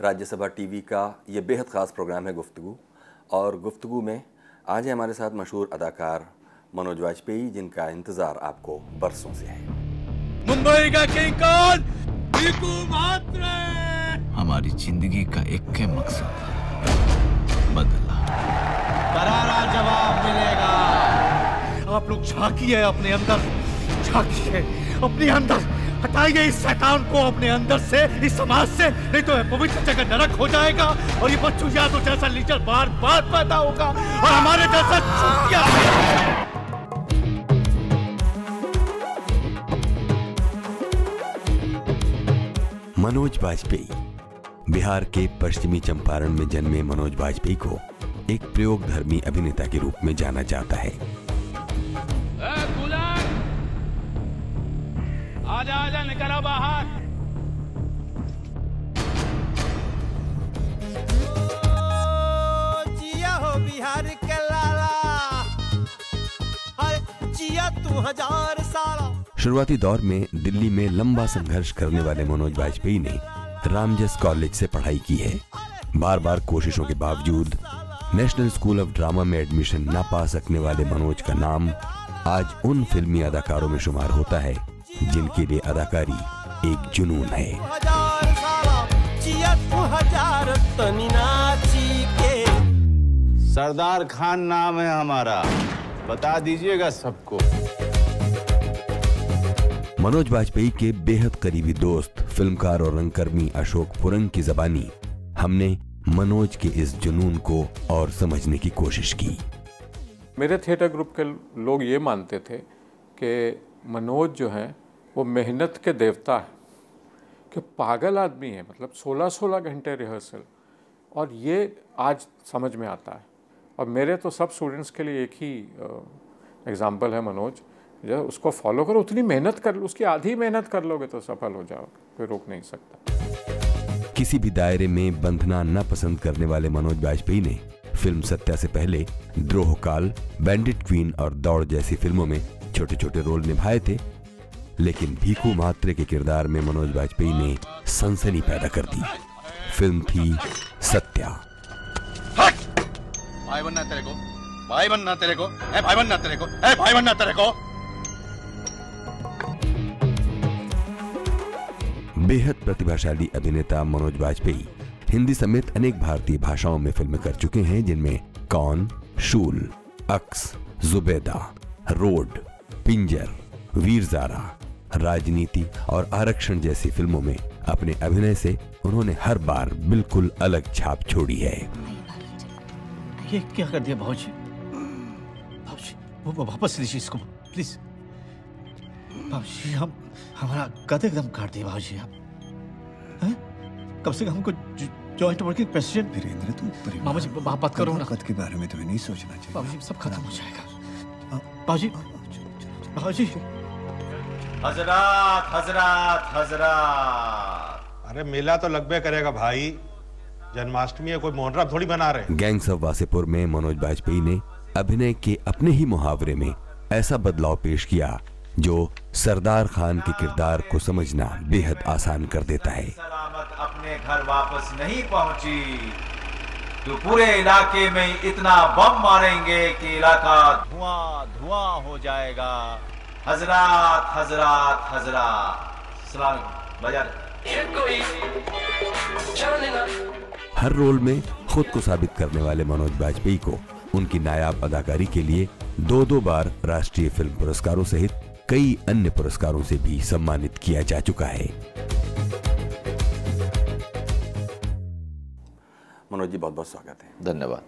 Rajya Sabha TV का ये बेहद ख़ास प्रोग्राम है गुफ्तु और गुफ्तगु में आज है हमारे साथ मशहूर अदाकार मनोज वाजपेयी जिनका इंतज़ार आपको बरसों से है। मुंबई का किंग कौन? मात्रे! हमारी ज़िंदगी का एक के मकसद। बदला। करारा जवाब मिलेगा। आप लोग झांकिए अपने अंदर। झांकिए अपने अंदर। हटाइए इस शैतान को अपने अंदर से, इस समाज से। नहीं तो पवित्र जगह नरक हो जाएगा और ये बच्चों या तो जैसा लीचर बार बार पैदा होगा और हमारे जैसा मनोज वाजपेयी, बिहार के पश्चिमी चंपारण में जन्मे मनोज वाजपेयी को एक प्रयोगधर्मी अभिनेता के रूप में जाना जाता है। आजा आजा निकलो बाहर। जिया हो बिहार के लाला। अरे जिया तू हज़ार साला। शुरुआती दौर में दिल्ली में लंबा संघर्ष करने वाले मनोज वाजपेयी ने रामजस कॉलेज से पढ़ाई की है। बार बार कोशिशों के बावजूद नेशनल स्कूल ऑफ़ ड्रामा में एडमिशन न पा सकने वाले मनोज का नाम आज उन फिल्मी अदाकारों में शुमार होता है। जिनके लिए अदाकारी एक जुनून है। सरदार खान नाम है हमारा। बता दीजिएगा सबको। मनोज वाजपेयी के बेहद करीबी दोस्त फिल्मकार और रंगकर्मी अशोक पुरंग की जबानी हमने मनोज के इस जुनून को और समझने की कोशिश की। मेरे थिएटर ग्रुप के लोग ये मानते थे कि मनोज जो है, वो मेहनत के देवता है। कि पागल आदमी है मतलब 16-16 घंटे रिहर्सल। और ये आज समझ में आता है। और मेरे तो सब स्टूडेंट्स के लिए एक ही एग्ज़ाम्पल है मनोज। जो उसको फॉलो करो, उतनी मेहनत कर उसकी आधी मेहनत कर लोगे तो सफल हो जाओ कोई रोक नहीं सकता। किसी भी दायरे में बंधना न पसंद करने वाले मनोज वाजपेयी ने फ़िल्म सत्या से पहले द्रोह काल बैंडिट क्वीन और दौड़ जैसी फ़िल्मों में छोटे छोटे रोल निभाए थे लेकिन भीखू मात्रे के किरदार में मनोज वाजपेयी ने सनसनी पैदा कर दी। फ़िल्म थी सत्या। भाई बनना तेरे को। भाई बनना तेरे को। है भाई बनना तेरे को। है भाई बनना तेरे को। बेहद प्रतिभाशाली अभिनेता मनोज वाजपेयी हिंदी समेत अनेक भारतीय भाषाओं में फ़िल्में कर चुके हैं जिनमें कौन शूल अक्स जुबेदा रोड पिंजर वीर जारा राजनीति और आरक्षण जैसी फ़िल्मों में अपने अभिनय से उन्होंने हर बार बिल्कुल अलग छाप छोड़ी है। ये क्या कर दिया भाजी भाजी वो वो वापस लीजिए इसको प्लीज़ भाजी हम हमारा कद एकदम काट दिया भाजी आप हैं? कम से कम हमको जॉइंट वर्किंग प्रेसिडेंट वीरेंद्र तू मामा जी बात करो ना। कद के बारे में तुम्हें नहीं सोचना चाहिए। बाबूजी सब खत्म हो जाएगा। बाबूजी बाबूजी हज़रत हज़रत हज़रत। अरे मेला तो लगभग करेगा भाई। जन्माष्टमी है कोई मोहर्रम थोड़ी बना रहे गैंग्स ऑफ़ वासेपुर में मनोज वाजपेयी ने अभिनय के अपने ही मुहावरे में ऐसा बदलाव पेश किया जो सरदार खान के किरदार को समझना बेहद आसान कर देता है। सलामत अपने घर वापस नहीं पहुँची। तो पूरे इलाके में इतना बम मारेंगे कि इलाका धुआँ धुआँ हो जाएगा। हज़रत हज़रत हज़रत। सलाम बजा हर रोल में खुद को साबित करने वाले मनोज वाजपेयी को उनकी नायाब अदाकारी के लिए दो दो बार राष्ट्रीय फ़िल्म पुरस्कारों सहित कई अन्य पुरस्कारों से भी सम्मानित किया जा चुका है। मनोज जी बहुत बहुत स्वागत है। धन्यवाद।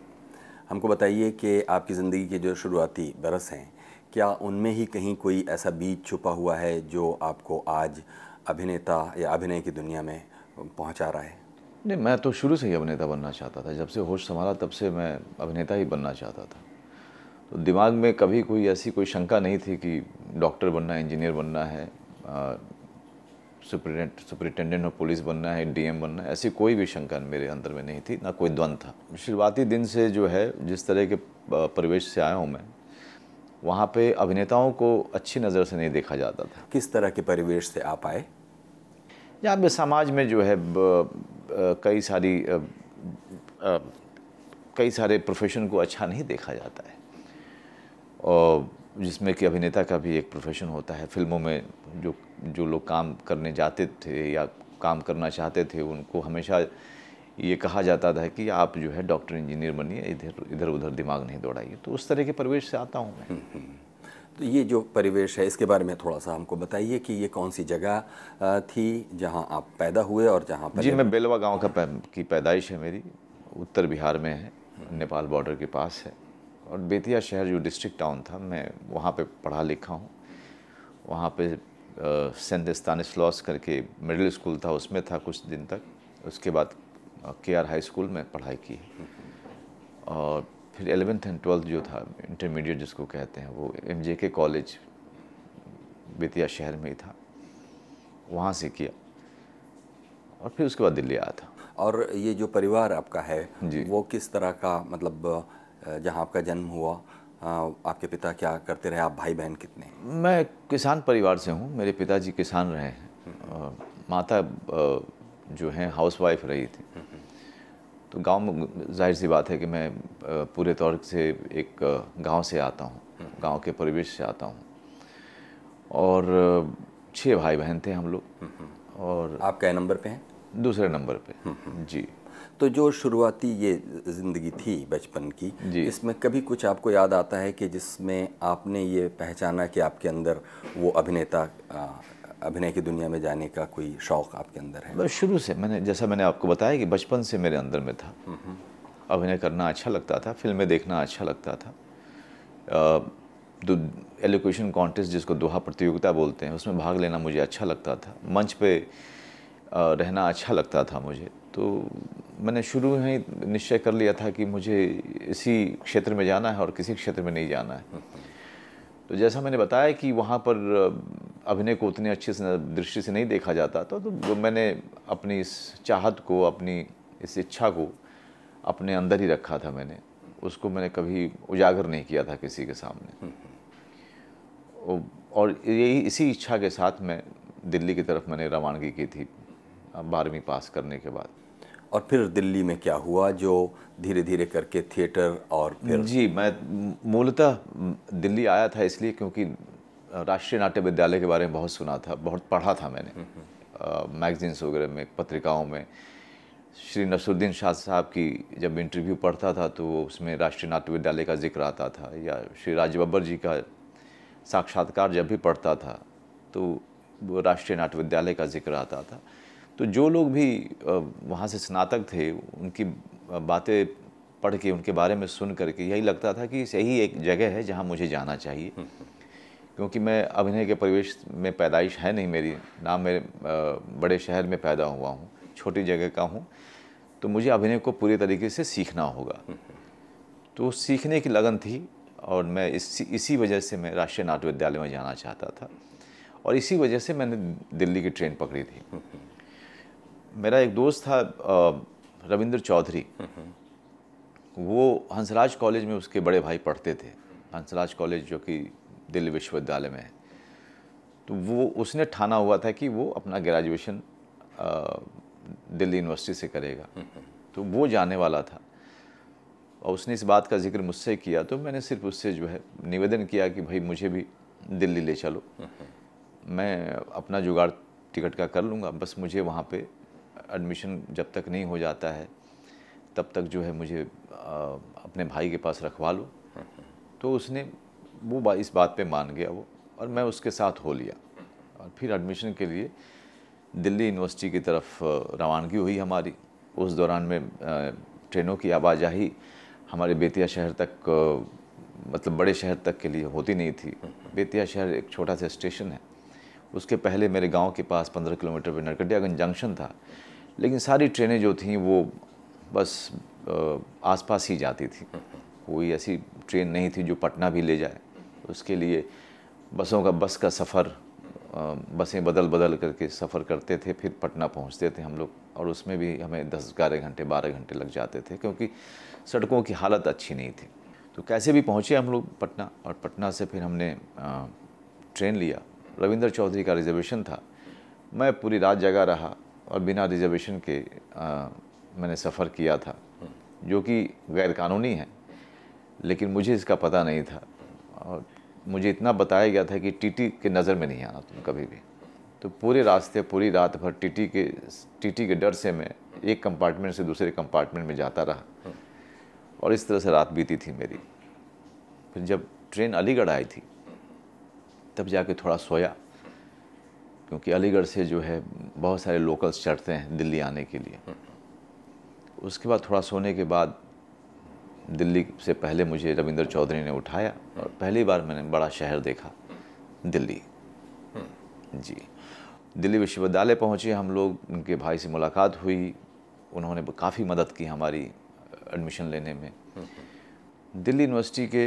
हमको बताइए कि आपकी ज़िंदगी के जो शुरुआती बरस हैं क्या उनमें ही कहीं कोई ऐसा बीज छुपा हुआ है जो आपको आज अभिनेता या अभिनय की दुनिया में पहुँचा रहा है? नहीं मैं तो शुरू से ही अभिनेता बनना चाहता था। जब से होश संभाला तब से मैं अभिनेता ही बनना चाहता था। तो दिमाग में कभी कोई ऐसी कोई शंका नहीं थी कि डॉक्टर बनना है इंजीनियर बनना है सुपरिटेंडेंट सुपरिटेंडेंट ऑफ़ पुलिस बनना है डीएम बनना है ऐसी कोई भी शंका मेरे अंदर में नहीं थी ना कोई द्वंद था। शुरुआती दिन से जो है जिस तरह के परिवेश से आया हूँ मैं वहाँ पे अभिनेताओं को अच्छी नज़र से नहीं देखा जाता था। किस तरह के परिवेश से आप आए? यहाँ पे समाज में जो है कई सारी कई सारे प्रोफेशन को अच्छा नहीं देखा जाता है। और जिसमें कि अभिनेता का भी एक प्रोफेशन होता है। फ़िल्मों में जो जो लोग काम करने जाते थे या काम करना चाहते थे उनको हमेशा ये कहा जाता था कि आप जो है डॉक्टर इंजीनियर बनिए इधर इधर उधर दिमाग नहीं दौड़ाइए। तो उस तरह के परिवेश से आता हूँ मैं। तो ये जो परिवेश है इसके बारे में थोड़ा सा हमको बताइए कि ये कौन सी जगह थी जहाँ आप पैदा हुए और जहाँ पर जी मैं बेलवा गाँव का की पैदाइश है मेरी। उत्तर बिहार में है नेपाल बॉर्डर के पास है। और बेतिया शहर जो डिस्ट्रिक्ट टाउन था मैं वहाँ पे पढ़ा लिखा हूँ। वहाँ पे सेंट स्तानिस्लॉस करके मिडिल स्कूल था उसमें था कुछ दिन तक। उसके बाद के आर हाई स्कूल में पढ़ाई की। और फिर एलेवेंथ एंड ट्वेल्थ जो था इंटरमीडिएट जिसको कहते हैं वो एम जे के कॉलेज बेतिया शहर में ही था। वहाँ से किया। और फिर उसके बाद दिल्ली आया था। और ये जो परिवार आपका है जी। वो किस तरह का मतलब जहाँ आपका जन्म हुआ आपके पिता क्या करते रहे? आप भाई बहन कितने मैं किसान परिवार से हूँ। मेरे पिताजी किसान रहे हैं। माता जो हैं हाउसवाइफ रही थी। तो गाँव में ज़ाहिर सी बात है कि मैं पूरे तौर से एक गाँव से आता हूँ। गाँव के परिवेश से आता हूँ। और छः भाई बहन थे हम लोग। और आप कै नंबर पे हैं? दूसरे नंबर पे। जी। तो जो शुरुआती ये ज़िंदगी थी बचपन की। इसमें कभी कुछ आपको याद आता है कि जिसमें आपने ये पहचाना कि आपके अंदर वो अभिनेता अभिनय की दुनिया में जाने का कोई शौक़ आपके अंदर है? बस शुरू से मैंने जैसा मैंने आपको बताया कि बचपन से मेरे अंदर में था। अभिनय करना अच्छा लगता था फ़िल्में देखना अच्छा लगता था। एलोकेशन कॉन्टेस्ट जिसको दोहा प्रतियोगिता बोलते हैं उसमें भाग लेना मुझे अच्छा लगता था। मंच पे रहना अच्छा लगता था मुझे। तो मैंने शुरू ही निश्चय कर लिया था कि मुझे इसी क्षेत्र में जाना है और किसी क्षेत्र में नहीं जाना है। तो जैसा मैंने बताया कि वहाँ पर अभिनय को उतनी अच्छी से दृष्टि से नहीं देखा जाता था तो वो मैंने अपनी इस चाहत को, अपनी इस इच्छा को अपने अंदर ही रखा था मैंने। उसको मैंने कभी उजागर नहीं किया था किसी के सामने। और यही, इसी इच्छा के साथ मैं दिल्ली की तरफ़ मैंने रवानगी की थी, बारहवीं पास करने के बाद। और फिर दिल्ली में क्या हुआ जो धीरे धीरे करके थिएटर और फिर जी मैं मूलतः दिल्ली आया था इसलिए क्योंकि राष्ट्रीय नाट्य विद्यालय के बारे में बहुत सुना था बहुत पढ़ा था मैंने। मैगजीन्स वगैरह में पत्रिकाओं में। श्री नसरुद्दीन शाह साहब की जब इंटरव्यू पढ़ता था तो उसमें राष्ट्रीय नाट्य विद्यालय का ज़िक्र आता था या श्री राज बब्बर जी का साक्षात्कार जब भी पढ़ता था तो वो राष्ट्रीय नाट्य विद्यालय का ज़िक्र आता था। तो जो लोग भी वहाँ से स्नातक थे उनकी बातें पढ़ के उनके बारे में सुन करके यही लगता था कि यही एक जगह है जहाँ मुझे जाना चाहिए। क्योंकि मैं अभिनय के परिवेश में पैदाइश है नहीं मेरी ना मैं अ, बड़े शहर में पैदा हुआ हूँ छोटी जगह का हूँ तो मुझे अभिनय को पूरे तरीके से सीखना होगा। तो सीखने की लगन थी और मैं इसी इसी वजह से मैं राष्ट्रीय नाट्य विद्यालय में जाना चाहता था। और इसी वजह से मैंने दिल्ली की ट्रेन पकड़ी थी। मेरा एक दोस्त था रविंद्र चौधरी। वो हंसराज कॉलेज में उसके बड़े भाई पढ़ते थे। हंसराज कॉलेज जो कि दिल्ली विश्वविद्यालय में है। तो वो, उसने ठाना हुआ था कि वो अपना ग्रेजुएशन दिल्ली यूनिवर्सिटी से करेगा। तो वो जाने वाला था। और उसने इस बात का ज़िक्र मुझसे किया तो मैंने सिर्फ़ उससे जो है निवेदन किया कि भाई मुझे भी दिल्ली ले चलो। मैं अपना जुगाड़ टिकट का कर लूँगा, बस मुझे वहाँ पे एडमिशन जब तक नहीं हो जाता है तब तक जो है मुझे अपने भाई के पास रखवा लो। तो उसने वो बा, इस बात पे मान गया वो और मैं उसके साथ हो लिया। और फिर एडमिशन के लिए दिल्ली यूनिवर्सिटी की तरफ़ रवानगी हुई हमारी। उस दौरान में ट्रेनों की आवाजाही हमारे बेतिया शहर तक मतलब बड़े शहर तक के लिए होती नहीं थी। बेतिया शहर एक छोटा सा स्टेशन है। उसके पहले मेरे गाँव के पास पंद्रह किलोमीटर पर नरकटियागंज जंक्शन था। लेकिन सारी ट्रेनें जो थीं वो बस आसपास ही जाती थी। कोई ऐसी ट्रेन नहीं थी जो पटना भी ले जाए। उसके लिए बसों का, बस का सफ़र बसें बदल बदल करके सफ़र करते थे, फिर पटना पहुँचते थे हम लोग, और उसमें भी हमें दस, ग्यारह घंटे, बारह घंटे लग जाते थे, क्योंकि सड़कों की हालत अच्छी नहीं थी। तो कैसे भी पहुँचे हम लोग पटना, और पटना से फिर हमने ट्रेन लिया। रविंद्र चौधरी का रिजर्वेशन था। मैं पूरी रात जगा रहा और बिना रिजर्वेशन के आ, मैंने सफ़र किया था जो कि गैर कानूनी है लेकिन मुझे इसका पता नहीं था। और मुझे इतना बताया गया था कि टीटी के नज़र में नहीं आना तुम कभी भी। तो पूरे रास्ते पूरी रात भर टीटी के टीटी के डर से मैं एक कंपार्टमेंट से दूसरे कंपार्टमेंट में जाता रहा। और इस तरह से रात बीती थी मेरी। फिर जब ट्रेन अलीगढ़ आई थी तब जाके थोड़ा सोया। क्योंकि अलीगढ़ से जो है, बहुत सारे लोकल्स चढ़ते हैं दिल्ली आने के लिए। उसके बाद थोड़ा सोने के बाद दिल्ली से पहले मुझे रविंद्र चौधरी ने उठाया और पहली बार मैंने बड़ा शहर देखा, दिल्ली। जी। दिल्ली विश्वविद्यालय पहुँचे, हम लोग, उनके भाई से मुलाकात हुई। उन्होंने काफ़ी मदद की हमारी एडमिशन लेने में। दिल्ली यूनिवर्सिटी के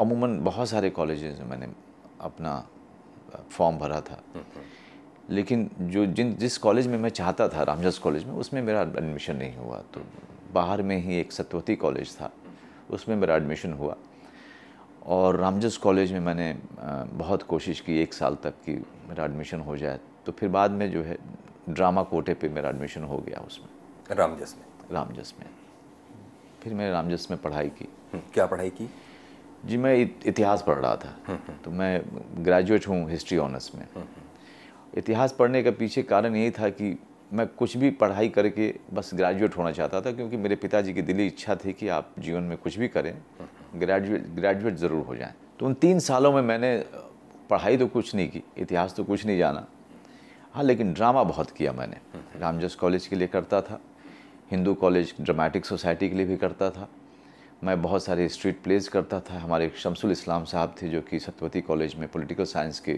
अमूमन बहुत सारे कॉलेजेस में मैंने अपना फॉर्म भरा था। लेकिन जो जिन जिस कॉलेज में मैं चाहता था रामजस कॉलेज में उसमें मेरा एडमिशन नहीं हुआ। तो बाहर में ही एक सत्यवती कॉलेज था उसमें मेरा एडमिशन हुआ। और रामजस कॉलेज में मैंने बहुत कोशिश की एक साल तक कि मेरा एडमिशन हो जाए। तो फिर बाद में जो है ड्रामा कोटे पे मेरा एडमिशन हो गया उसमें। रामजस में? रामजस में। फिर मैंने रामजस में पढ़ाई की। क्या पढ़ाई की? जी मैं इतिहास पढ़ रहा था। तो मैं ग्रेजुएट हूँ हिस्ट्री ऑनर्स में। इतिहास पढ़ने का पीछे कारण यही था कि मैं कुछ भी पढ़ाई करके बस ग्रेजुएट होना चाहता था क्योंकि मेरे पिताजी की दिली इच्छा थी कि आप जीवन में कुछ भी करें ग्रेजुएट ग्रेजुएट ज़रूर हो जाएँ। तो उन तीन सालों में मैंने पढ़ाई तो कुछ नहीं की इतिहास तो कुछ नहीं जाना। हाँ लेकिन ड्रामा बहुत किया मैंने। रामजस कॉलेज के लिए करता था। हिंदू कॉलेज ड्रामेटिक सोसाइटी के लिए भी करता था। मैं बहुत सारे स्ट्रीट प्लेस करता था। हमारे शमसुल इस्लाम साहब थे जो कि सत्यवती कॉलेज में पॉलिटिकल साइंस के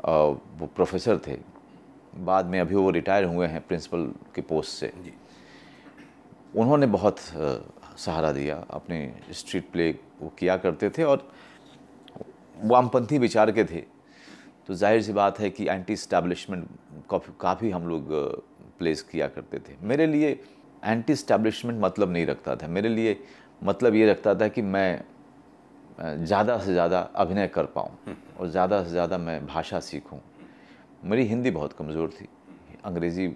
वो प्रोफेसर थे। बाद में अभी वो रिटायर हुए हैं प्रिंसिपल के पोस्ट से। उन्होंने बहुत सहारा दिया अपने स्ट्रीट प्ले वो किया करते थे और वामपंथी विचार के थे। तो ज़ाहिर सी बात है कि एंटी स्टैब्लिशमेंट काफ़ी हम लोग प्लेस किया करते थे। मेरे लिए एंटी स्टैब्लिशमेंट मतलब नहीं रखता था। मेरे लिए मतलब ये रखता था कि मैं ज़्यादा से ज़्यादा अभिनय कर पाऊँ और ज़्यादा से ज़्यादा मैं भाषा सीखूँ। मेरी हिंदी बहुत कमज़ोर थी। अंग्रेज़ी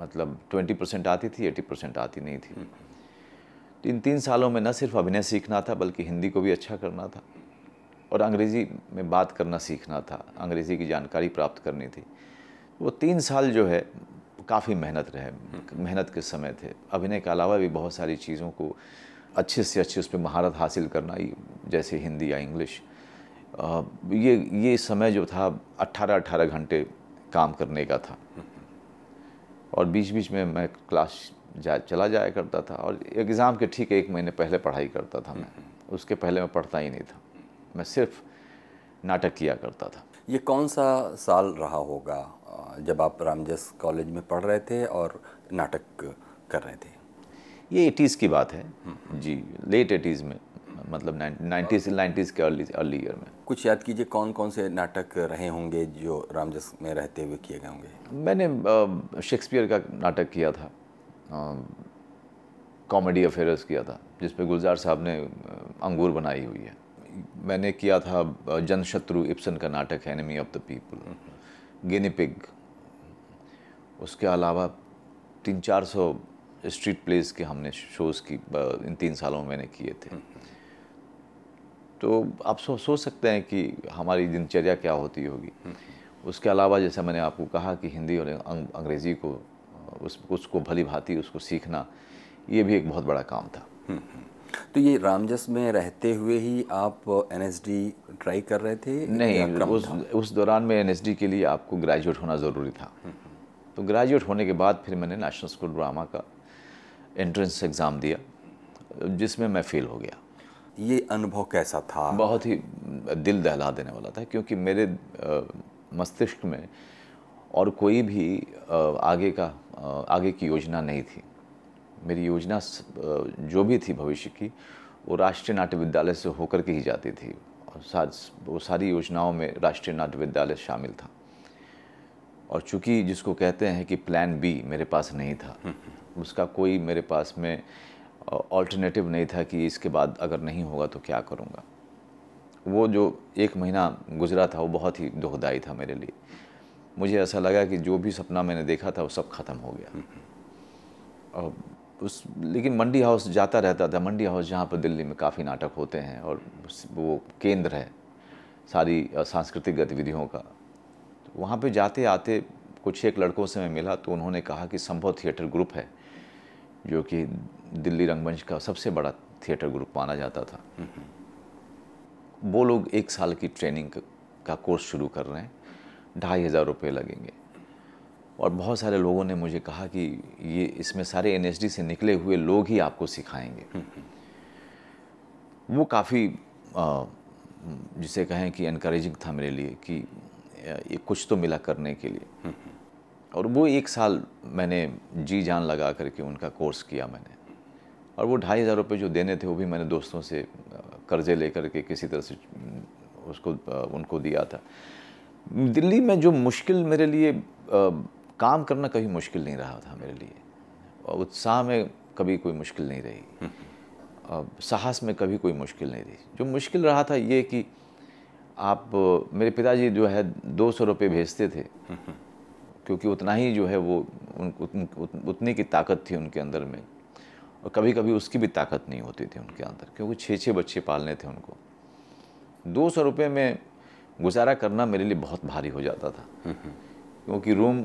मतलब ट्वेंटी परसेंट आती थी, एटी परसेंट आती नहीं थी। तो इन तीन सालों में न सिर्फ़ अभिनय सीखना था, बल्कि हिंदी को भी अच्छा करना था और अंग्रेज़ी में बात करना सीखना था, अंग्रेज़ी की जानकारी प्राप्त करनी थी। वो तीन साल जो है काफ़ी मेहनत रहे, मेहनत के समय थे। अभिनय के अलावा भी बहुत सारी चीज़ों को अच्छे से अच्छे उस पर महारत हासिल करना जैसे हिंदी या इंग्लिश ये ये समय जो था 18-18 घंटे काम करने का था। और बीच बीच में मैं क्लास जा, चला जाया करता था और एग्ज़ाम के ठीक एक महीने पहले पढ़ाई करता था मैं। उसके पहले मैं पढ़ता ही नहीं था। मैं सिर्फ़ नाटक किया करता था। ये कौन सा साल रहा होगा जब आप रामजस कॉलेज में पढ़ रहे थे और नाटक कर रहे थे। ये एटीज़ की बात है। जी लेट एटीज़ में मतलब नाइन्टीज नाइन्टीज़ के अर्ली अर्ली ईयर में। कुछ याद कीजिए कौन कौन से नाटक रहे होंगे जो रामजस में रहते हुए किए गए होंगे? मैंने शेक्सपियर का नाटक किया था। कॉमेडी अफेयर्स किया था जिस पे गुलजार साहब ने अंगूर बनाई हुई है। मैंने किया था जन शत्रु इप्सन का नाटक enemy of the people guinea pig उसके अलावा तीन चार सौ स्ट्रीट प्लेस के हमने शोज़ की इन तीन सालों में मैंने किए थे। तो आप सो सोच सकते हैं कि हमारी दिनचर्या क्या होती होगी। उसके अलावा जैसा मैंने आपको कहा कि हिंदी और अंग्रेज़ी को उस उसको भली भांति उसको सीखना ये भी एक बहुत बड़ा काम था। तो ये रामजस में रहते हुए ही आप एनएसडी ट्राई कर रहे थे नहीं उस उस दौरान में एनएसडी के लिए आपको ग्रेजुएट होना ज़रूरी था। तो ग्रेजुएट होने के बाद फिर मैंने नेशनल स्कूल ड्रामा का एंट्रेंस एग्ज़ाम दिया जिसमें मैं फेल हो गया। ये अनुभव कैसा था? बहुत ही दिल दहला देने वाला था क्योंकि मेरे मस्तिष्क में और कोई भी आगे का आगे की योजना नहीं थी। मेरी योजना जो भी थी भविष्य की वो राष्ट्रीय नाट्य विद्यालय से होकर के ही जाती थी। और वो सारी योजनाओं में राष्ट्रीय नाट्य विद्यालय शामिल था। और चूँकि जिसको कहते हैं कि प्लान बी मेरे पास नहीं था, उसका कोई मेरे पास में ऑल्टरनेटिव नहीं था कि इसके बाद अगर नहीं होगा तो क्या करूँगा। वो जो एक महीना गुजरा था, वो बहुत ही दुखदाई था मेरे लिए। मुझे ऐसा लगा कि जो भी सपना मैंने देखा था, वो सब ख़त्म हो गया। और उस, लेकिन मंडी हाउस जाता रहता था। मंडी हाउस जहाँ पर दिल्ली में काफ़ी नाटक होते हैं और वो केंद्र है सारी सांस्कृतिक गतिविधियों का। वहाँ पे जाते आते कुछ एक लड़कों से मैं मिला तो उन्होंने कहा कि संभव थिएटर ग्रुप है जो कि दिल्ली रंगमंच का सबसे बड़ा थिएटर ग्रुप माना जाता था। वो लोग एक साल की ट्रेनिंग का कोर्स शुरू कर रहे हैं ढाई हज़ार रुपये लगेंगे। और बहुत सारे लोगों ने मुझे कहा कि ये इसमें सारे एन से निकले हुए लोग ही आपको सिखाएँगे। वो काफ़ी जिसे कहें कि इनक्रेजिंग था मेरे लिए कि ये कुछ तो मिला करने के लिए। और वो एक साल मैंने जी जान लगा करके उनका कोर्स किया मैंने। और वो ढाई हज़ार रुपये जो देने थे वो भी मैंने दोस्तों से कर्जे लेकर के किसी तरह से उसको उनको दिया था। दिल्ली में जो मुश्किल मेरे लिए अ, काम करना कभी मुश्किल नहीं रहा था मेरे लिए। उत्साह में कभी कोई मुश्किल नहीं रही। साहस में कभी कोई मुश्किल नहीं रही। जो मुश्किल रहा था ये कि आप मेरे पिताजी जो है दो सौ रुपये भेजते थे। क्योंकि उतना ही जो है वो उन, उतन, उत, उतनी की ताकत थी उनके अंदर में। और कभी कभी उसकी भी ताकत नहीं होती थी उनके अंदर क्योंकि छः छः बच्चे पालने थे उनको। दो सौ रुपये में गुजारा करना मेरे लिए बहुत भारी हो जाता था। क्योंकि रूम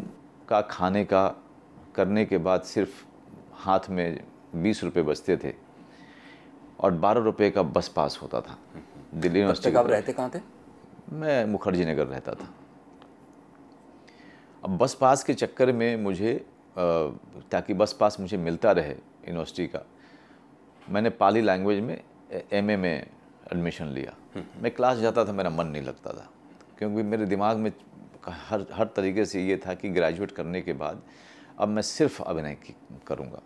का खाने का करने के बाद सिर्फ़ हाथ में बीस रुपये बचते थे। और बारह रुपये का बस पास होता था। दिल्ली यूनिवर्सिटी आप रहते कहाँ थे? मैं मुखर्जी नगर रहता था। अब बस पास के चक्कर में मुझे ताकि बस पास मुझे मिलता रहे यूनिवर्सिटी का मैंने पाली लैंग्वेज में एमए में एडमिशन लिया। मैं क्लास जाता था मेरा मन नहीं लगता था क्योंकि मेरे दिमाग में हर हर तरीके से ये था कि ग्रेजुएट करने के बाद अब मैं सिर्फ़ अभिनय करूँगा।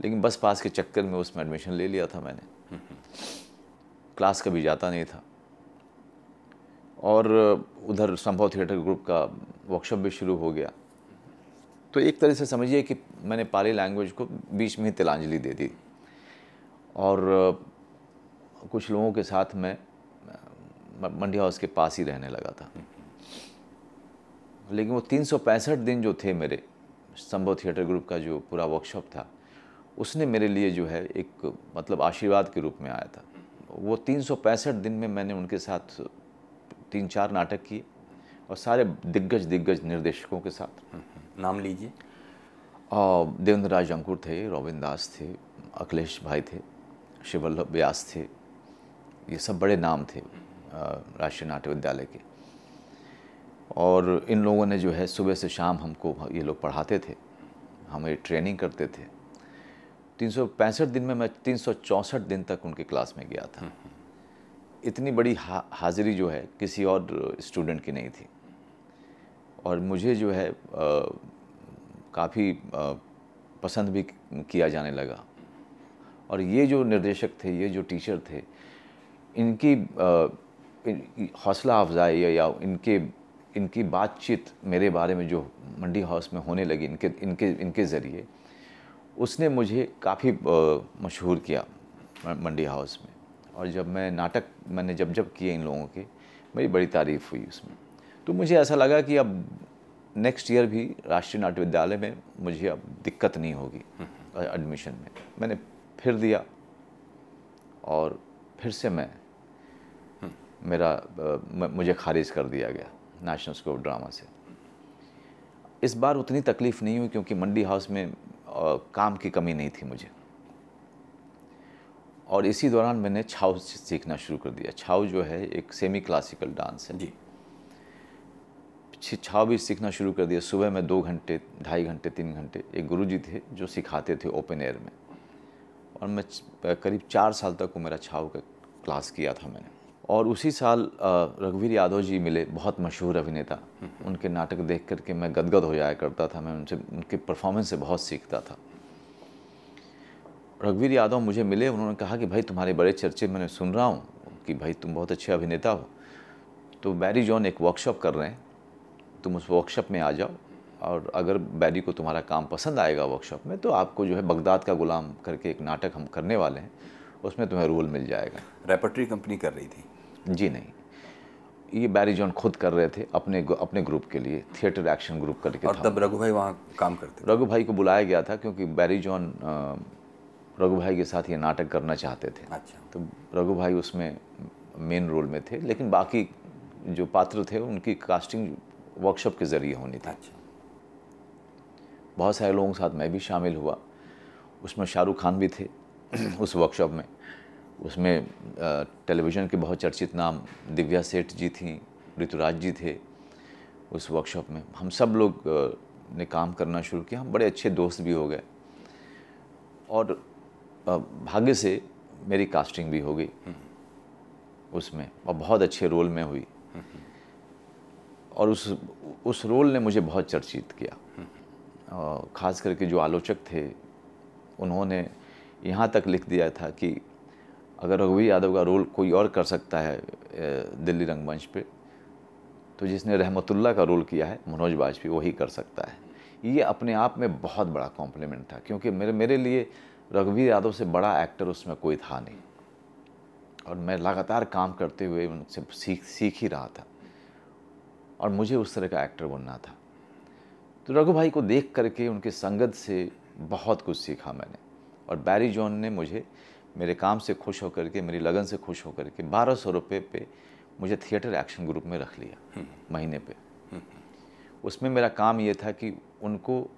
लेकिन बस पास के चक्कर में उसमें एडमिशन ले लिया था मैंने। क्लास कभी जाता नहीं था। और उधर संभव थिएटर ग्रुप का वर्कशॉप भी शुरू हो गया। तो एक तरह से समझिए कि मैंने पाली लैंग्वेज को बीच में ही तिलांजलि दे दी। और कुछ लोगों के साथ मैं मंडी हाउस के पास ही रहने लगा था। लेकिन वो तीन सौ पैंसठ दिन जो थे मेरे, संभव थिएटर ग्रुप का जो पूरा वर्कशॉप था, उसने मेरे लिए जो है एक मतलब आशीर्वाद के रूप में आया था। वो तीन सौ पैंसठ दिन में मैंने उनके साथ तीन चार नाटक किए और सारे दिग्गज दिग्गज निर्देशकों के साथ। नाम लीजिए। देवेंद्र राज अंकुर थे रोबिन दास थे अखिलेश भाई थे शिवल्लभ व्यास थे ये सब बड़े नाम थे राष्ट्रीय नाट्य विद्यालय के। और इन लोगों ने जो है सुबह से शाम हमको ये लोग पढ़ाते थे हमें ट्रेनिंग करते थे। तीन सौ पैंसठ दिन में मैं तीन सौ चौंसठ दिन तक उनके क्लास में गया था। इतनी बड़ी हा, हाजिरी जो है किसी और स्टूडेंट की नहीं थी। और मुझे जो है काफ़ी पसंद भी किया जाने लगा। और ये जो निर्देशक थे ये जो टीचर थे इनकी हौसला अफजाई या, इनके इनकी बातचीत मेरे बारे में जो मंडी हाउस में होने लगी इनके इनके इनके ज़रिए उसने मुझे काफ़ी मशहूर किया मंडी हाउस में। और जब मैं नाटक मैंने जब जब किए इन लोगों के मेरी बड़ी तारीफ़ हुई उसमें। तो मुझे ऐसा लगा कि अब नेक्स्ट ईयर भी राष्ट्रीय नाट्य विद्यालय में मुझे अब दिक्कत नहीं होगी एडमिशन में। मैंने फिर दिया और फिर से मैं मेरा मुझे खारिज कर दिया गया नेशनल स्कूल ऑफ़ ड्रामा से। इस बार उतनी तकलीफ़ नहीं हुई क्योंकि मंडी हाउस में काम की कमी नहीं थी मुझे। और इसी दौरान मैंने छाव सीखना शुरू कर दिया। छाव जो है एक सेमी क्लासिकल डांस है। जी। छाव भी सीखना शुरू कर दिया। सुबह में दो घंटे ढाई घंटे तीन घंटे एक गुरुजी थे जो सिखाते थे ओपन एयर में। और मैं करीब चार साल तक वो मेरा छाव का क्लास किया था मैंने। और उसी साल रघुवीर यादव जी मिले बहुत मशहूर अभिनेता। उनके नाटक देख करके मैं गदगद हो जाया करता था। मैं उनसे उनके परफॉर्मेंस से बहुत सीखता था। रघुवीर यादव मुझे मिले उन्होंने कहा कि भाई तुम्हारे बड़े चर्चे मैंने सुन रहा हूँ कि भाई तुम बहुत अच्छे अभिनेता हो। तो बैरी जॉन एक वर्कशॉप कर रहे हैं। तुम उस वर्कशॉप में आ जाओ और अगर बैरी को तुम्हारा काम पसंद आएगा वर्कशॉप में तो आपको जो है बगदाद का गुलाम करके एक नाटक हम करने वाले हैं। उसमें तुम्हें रोल मिल जाएगा। रेपर्टरी कंपनी कर रही थी? जी नहीं। ये बैरी जॉन खुद कर रहे थे अपने अपने ग्रुप के लिए थिएटर एक्शन ग्रुप करके और तब रघु भाई वहाँ काम करते रघु भाई को बुलाया गया था क्योंकि बैरी जॉन रघु भाई के साथ ये नाटक करना चाहते थे। अच्छा। तो रघु भाई उसमें मेन रोल में थे लेकिन बाकी जो पात्र थे उनकी कास्टिंग वर्कशॉप के ज़रिए होनी थी। अच्छा। बहुत सारे लोगों के साथ मैं भी शामिल हुआ। उसमें शाहरुख खान भी थे उस वर्कशॉप में। उसमें टेलीविज़न के बहुत चर्चित नाम दिव्या सेठ जी थी ऋतुराज जी थे उस वर्कशॉप में। हम सब लोग ने काम करना शुरू किया। हम बड़े अच्छे दोस्त भी हो गए। और भाग्य से मेरी कास्टिंग भी हो गई। उसमें और बहुत अच्छे रोल में हुई। और उस उस रोल ने मुझे बहुत चर्चित किया। ख़ास करके जो आलोचक थे, उन्होंने यहाँ तक लिख दिया था कि अगर रघुवीर यादव का रोल कोई और कर सकता है दिल्ली रंगमंच पे तो जिसने रहमतुल्ला का रोल किया है, मनोज वाजपेयी वही कर सकता है। ये अपने आप में बहुत बड़ा कॉम्प्लीमेंट था, क्योंकि मेरे मेरे लिए रघुवीर यादव से बड़ा एक्टर उसमें कोई था नहीं। और मैं लगातार काम करते हुए उनसे सीख सीख ही रहा था। और मुझे उस तरह का एक्टर बनना था। तो रघु भाई को देख करके उनके संगत से बहुत कुछ सीखा मैंने। और बैरी जॉन ने मुझे मेरे काम से खुश होकर के मेरी लगन से खुश होकर के बारह सौ रुपये पे मुझे थिएटर एक्शन ग्रुप में रख लिया महीने पे। उसमें मेरा काम ये था कि उनको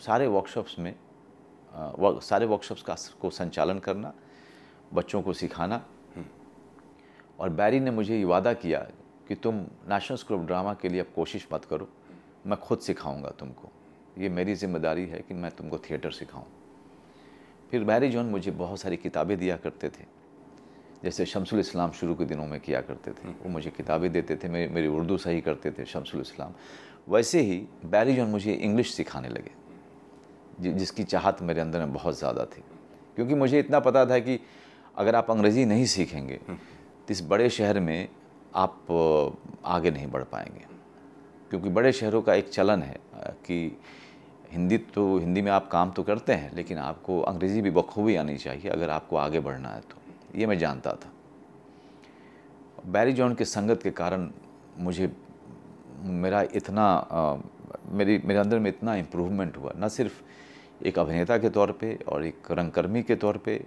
सारे वर्कशॉप्स में वर्क- सारे वर्कशॉप्स का को संचालन करना, बच्चों को सिखाना। और बैरी ने मुझे ये वादा किया कि तुम नेशनल स्कूल ऑफ़ ड्रामा के लिए अब कोशिश मत करो, मैं खुद सिखाऊँगा तुमको। ये मेरी ज़िम्मेदारी है कि मैं तुमको थिएटर सिखाऊं। फिर बैरी जॉन मुझे बहुत सारी किताबें दिया करते थे। जैसे शमसुल इस्लाम शुरू के दिनों में किया करते थे। वो मुझे किताबें देते थे, मेरी मेरी उर्दू सही करते थे शमसुल इस्लाम। वैसे ही बैरी जॉन मुझे इंग्लिश सिखाने लगे। जिसकी चाहत मेरे अंदर में बहुत ज़्यादा थी। क्योंकि मुझे इतना पता था कि अगर आप अंग्रेज़ी नहीं सीखेंगे तो इस बड़े शहर में आप आगे नहीं बढ़ पाएँगे। क्योंकि बड़े शहरों का एक चलन है कि हिंदी तो हिंदी में आप काम तो करते हैं लेकिन आपको अंग्रेज़ी भी बखूबी आनी चाहिए अगर आपको आगे बढ़ना है तो। ये मैं जानता था। बैरी जॉन के संगत के कारण मुझे मेरा इतना अ, मेरी मेरे अंदर में इतना इम्प्रूवमेंट हुआ न सिर्फ़ एक अभिनेता के तौर पे और एक रंगकर्मी के तौर पे,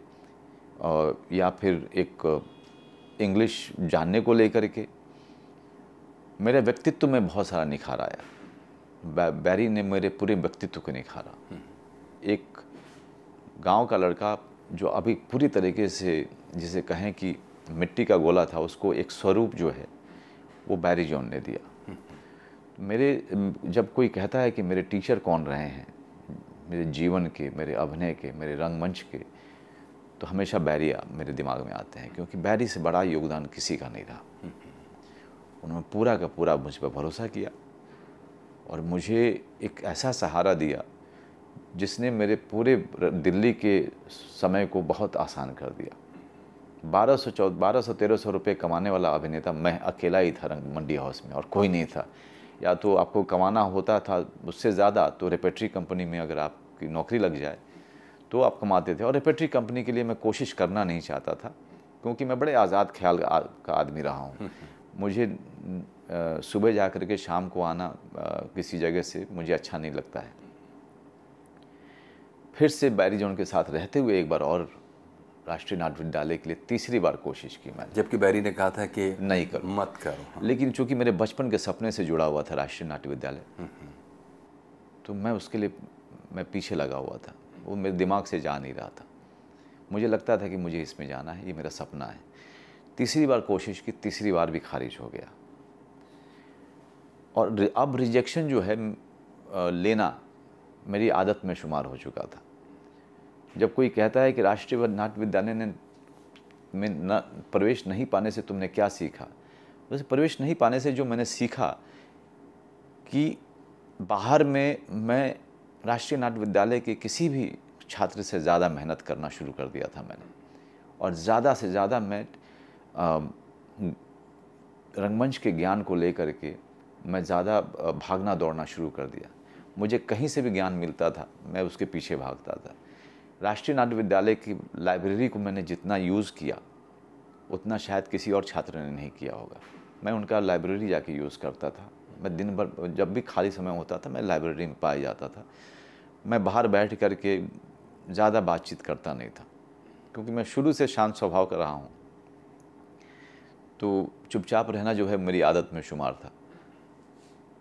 और या फिर एक इंग्लिश जानने को लेकर के। मेरे व्यक्तित्व में बहुत सारा निखार आया। बैरी ने मेरे पूरे व्यक्तित्व को निखारा। एक गाँव का लड़का जो अभी पूरी तरीके से, जिसे कहें कि मिट्टी का गोला था, उसको एक स्वरूप जो है, वो बैरी जॉन ने दिया। मेरे, जब कोई कहता है कि मेरे टीचर कौन रहे हैं मेरे जीवन के, मेरे अभिनय के, मेरे रंगमंच के तो हमेशा बैरी मेरे दिमाग में आते हैं, क्योंकि बैरी से बड़ा योगदान किसी का नहीं रहा। उन्होंने पूरा का पूरा मुझ पर भरोसा किया और मुझे एक ऐसा सहारा दिया जिसने मेरे पूरे दिल्ली के समय को बहुत आसान कर दिया। बारह सौ चौ, बारह सौ, तेरह सौ रुपये कमाने वाला अभिनेता मैं अकेला ही था रंग मंडी हाउस में और कोई नहीं था। या तो आपको कमाना होता था उससे ज़्यादा तो रेपेट्री कंपनी में अगर आपकी नौकरी लग जाए तो आप कमाते थे। और रेपेट्री कंपनी के लिए मैं कोशिश करना नहीं चाहता था क्योंकि मैं बड़े आज़ाद ख्याल का आदमी रहा हूँ। मुझे सुबह जा कर के शाम को आना किसी जगह से मुझे अच्छा नहीं लगता है। फिर से बैरी जॉन के साथ रहते हुए एक बार और राष्ट्रीय नाट्य विद्यालय के लिए तीसरी बार कोशिश की मैंने। जबकि बैरी ने कहा था कि नहीं करो। मत करो हाँ। लेकिन चूँकि मेरे बचपन के सपने से जुड़ा हुआ था राष्ट्रीय नाट्य विद्यालय तो मैं उसके लिए मैं पीछे लगा हुआ था। वो मेरे दिमाग से जा नहीं रहा था। मुझे लगता था कि मुझे इसमें जाना है ये मेरा सपना है। तीसरी बार कोशिश की तीसरी बार भी खारिज हो गया। और अब रिजेक्शन जो है लेना मेरी आदत में शुमार हो चुका था। जब कोई कहता है कि राष्ट्रीय नाट्य विद्यालय ने में न प्रवेश नहीं पाने से तुमने क्या सीखा? वैसे प्रवेश नहीं पाने से जो मैंने सीखा कि बाहर में मैं राष्ट्रीय नाट्य विद्यालय के किसी भी छात्र से ज़्यादा मेहनत करना शुरू कर दिया था मैंने। और ज़्यादा से ज़्यादा मैं रंगमंच के ज्ञान को लेकर के मैं ज़्यादा भागना दौड़ना शुरू कर दिया। मुझे कहीं से भी ज्ञान मिलता था, मैं उसके पीछे भागता था। राष्ट्रीय नाट्य विद्यालय की लाइब्रेरी को मैंने जितना यूज़ किया, उतना शायद किसी और छात्र ने नहीं किया होगा। मैं उनका लाइब्रेरी जाके यूज़ करता था। मैं दिन भर, जब भी खाली समय होता था, मैं लाइब्रेरी में पाया जाता था। मैं बाहर बैठ कर के ज़्यादा बातचीत करता नहीं था, क्योंकि मैं शुरू से शांत स्वभाव का रहा हूँ। तो चुपचाप रहना जो है मेरी आदत में शुमार था।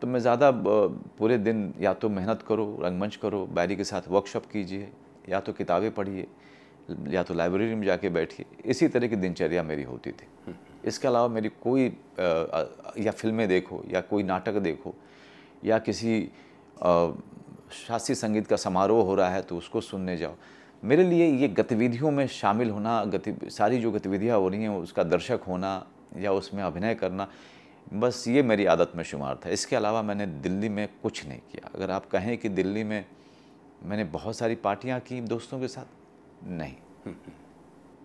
तो मैं ज़्यादा पूरे दिन या तो मेहनत करो, रंगमंच करो, बैरी के साथ वर्कशॉप कीजिए या तो किताबें पढ़िए, या तो लाइब्रेरी में जाके बैठिए। इसी तरह की दिनचर्या मेरी होती थी। इसके अलावा मेरी कोई या फ़िल्में देखो, या कोई नाटक देखो, या किसी शास्त्रीय संगीत का समारोह हो रहा है तो उसको सुनने जाओ। मेरे लिए ये गतिविधियों में शामिल होना, गति, सारी जो गतिविधियाँ हो रही हैं, उसका दर्शक होना या उसमें अभिनय करना, बस ये मेरी आदत में शुमार था। इसके अलावा मैंने दिल्ली में कुछ नहीं किया। अगर आप कहें कि दिल्ली में मैंने बहुत सारी पार्टियाँ की दोस्तों के साथ। नहीं।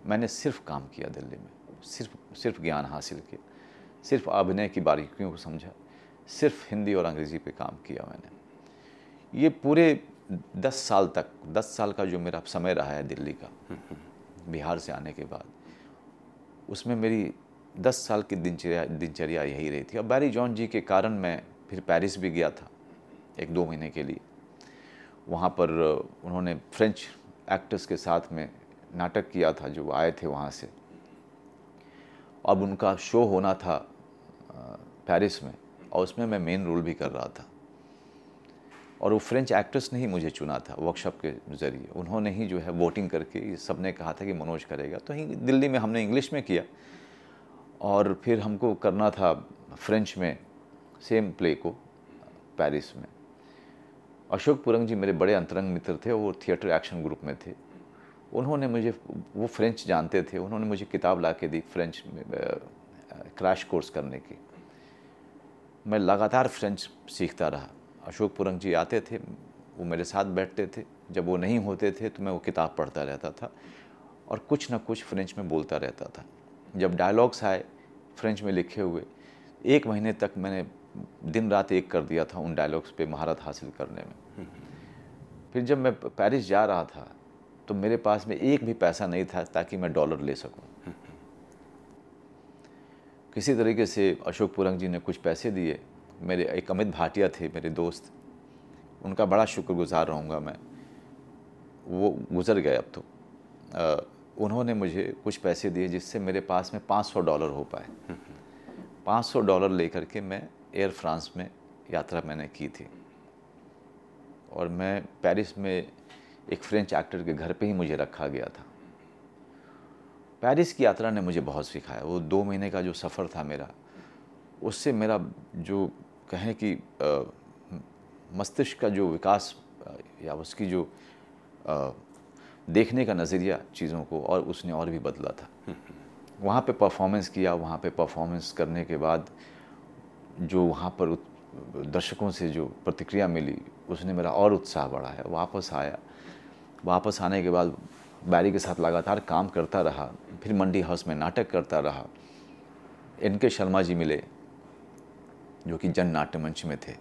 मैंने सिर्फ़ काम किया दिल्ली में। सिर्फ़ सिर्फ़ ज्ञान हासिल किया। सिर्फ़ अभिनय की बारीकियों को समझा। सिर्फ़ हिंदी और अंग्रेज़ी पे काम किया मैंने। ये पूरे दस साल तक, दस साल का जो मेरा समय रहा है दिल्ली का, बिहार से आने के बाद, उसमें मेरी दस साल की दिनचर्या दिनचर्या यही रही थी। और बैरी जॉन जी के कारण मैं फिर पेरिस भी गया था, एक दो महीने के लिए। वहाँ पर उन्होंने फ्रेंच एक्टर्स के साथ में नाटक किया था जो आए थे वहाँ से। अब उनका शो होना था पेरिस में और उसमें मैं मेन रोल भी कर रहा था। और वो फ्रेंच एक्ट्रेस ने ही मुझे चुना था वर्कशॉप के ज़रिए। उन्होंने ही जो है वोटिंग करके सबने कहा था कि मनोज करेगा। तो ही दिल्ली में हमने इंग्लिश में किया। और फिर हमको करना था फ्रेंच में सेम प्ले को पेरिस में। अशोक पुरंग जी मेरे बड़े अंतरंग मित्र थे, वो थिएटर एक्शन ग्रुप में थे। उन्होंने मुझे, वो फ्रेंच जानते थे। उन्होंने मुझे किताब ला के दी फ्रेंच में क्रैश कोर्स करने की। मैं लगातार फ्रेंच सीखता रहा। अशोक पुरंग जी आते थे, वो मेरे साथ बैठते थे। जब वो नहीं होते थे तो मैं वो किताब पढ़ता रहता था और कुछ ना कुछ फ्रेंच में बोलता रहता था। जब डायलॉग्स आए फ्रेंच में लिखे हुए, एक महीने तक मैंने दिन रात एक कर दिया था उन डायलॉग्स पे महारत हासिल करने में। फिर जब मैं पेरिस जा रहा था तो मेरे पास में एक भी पैसा नहीं था ताकि मैं डॉलर ले सकूँ। किसी तरीके से अशोक पुरंग जी ने कुछ पैसे दिए मेरे एक अमित भाटिया थे मेरे दोस्त उनका बड़ा शुक्रगुजार रहूँगा मैं। वो गुज़र गए अब तो। आ, उन्होंने मुझे कुछ पैसे दिए जिससे मेरे पास में 500 डॉलर हो पाए। 500 डॉलर लेकर के मैं एयर फ्रांस में यात्रा मैंने की थी। और मैं पेरिस में एक फ्रेंच एक्टर के घर पे ही मुझे रखा गया था। पेरिस की यात्रा ने मुझे बहुत सिखाया। वो दो महीने का जो सफ़र था मेरा उससे मेरा जो कहें कि मस्तिष्क का जो विकास या उसकी जो आ, देखने का नज़रिया चीज़ों को और उसने और भी बदला था। वहाँ पे परफॉर्मेंस किया वहाँ पे परफॉर्मेंस करने के बाद जो वहाँ पर दर्शकों से जो प्रतिक्रिया मिली, उसने मेरा और उत्साह बढ़ाया, वापस आया। वापस आने के बाद बैरी के साथ लगातार काम करता रहा, फिर मंडी हाउस में नाटक करता रहा। एन के शर्मा जी मिले, जो कि जन नाट्य मंच में थे।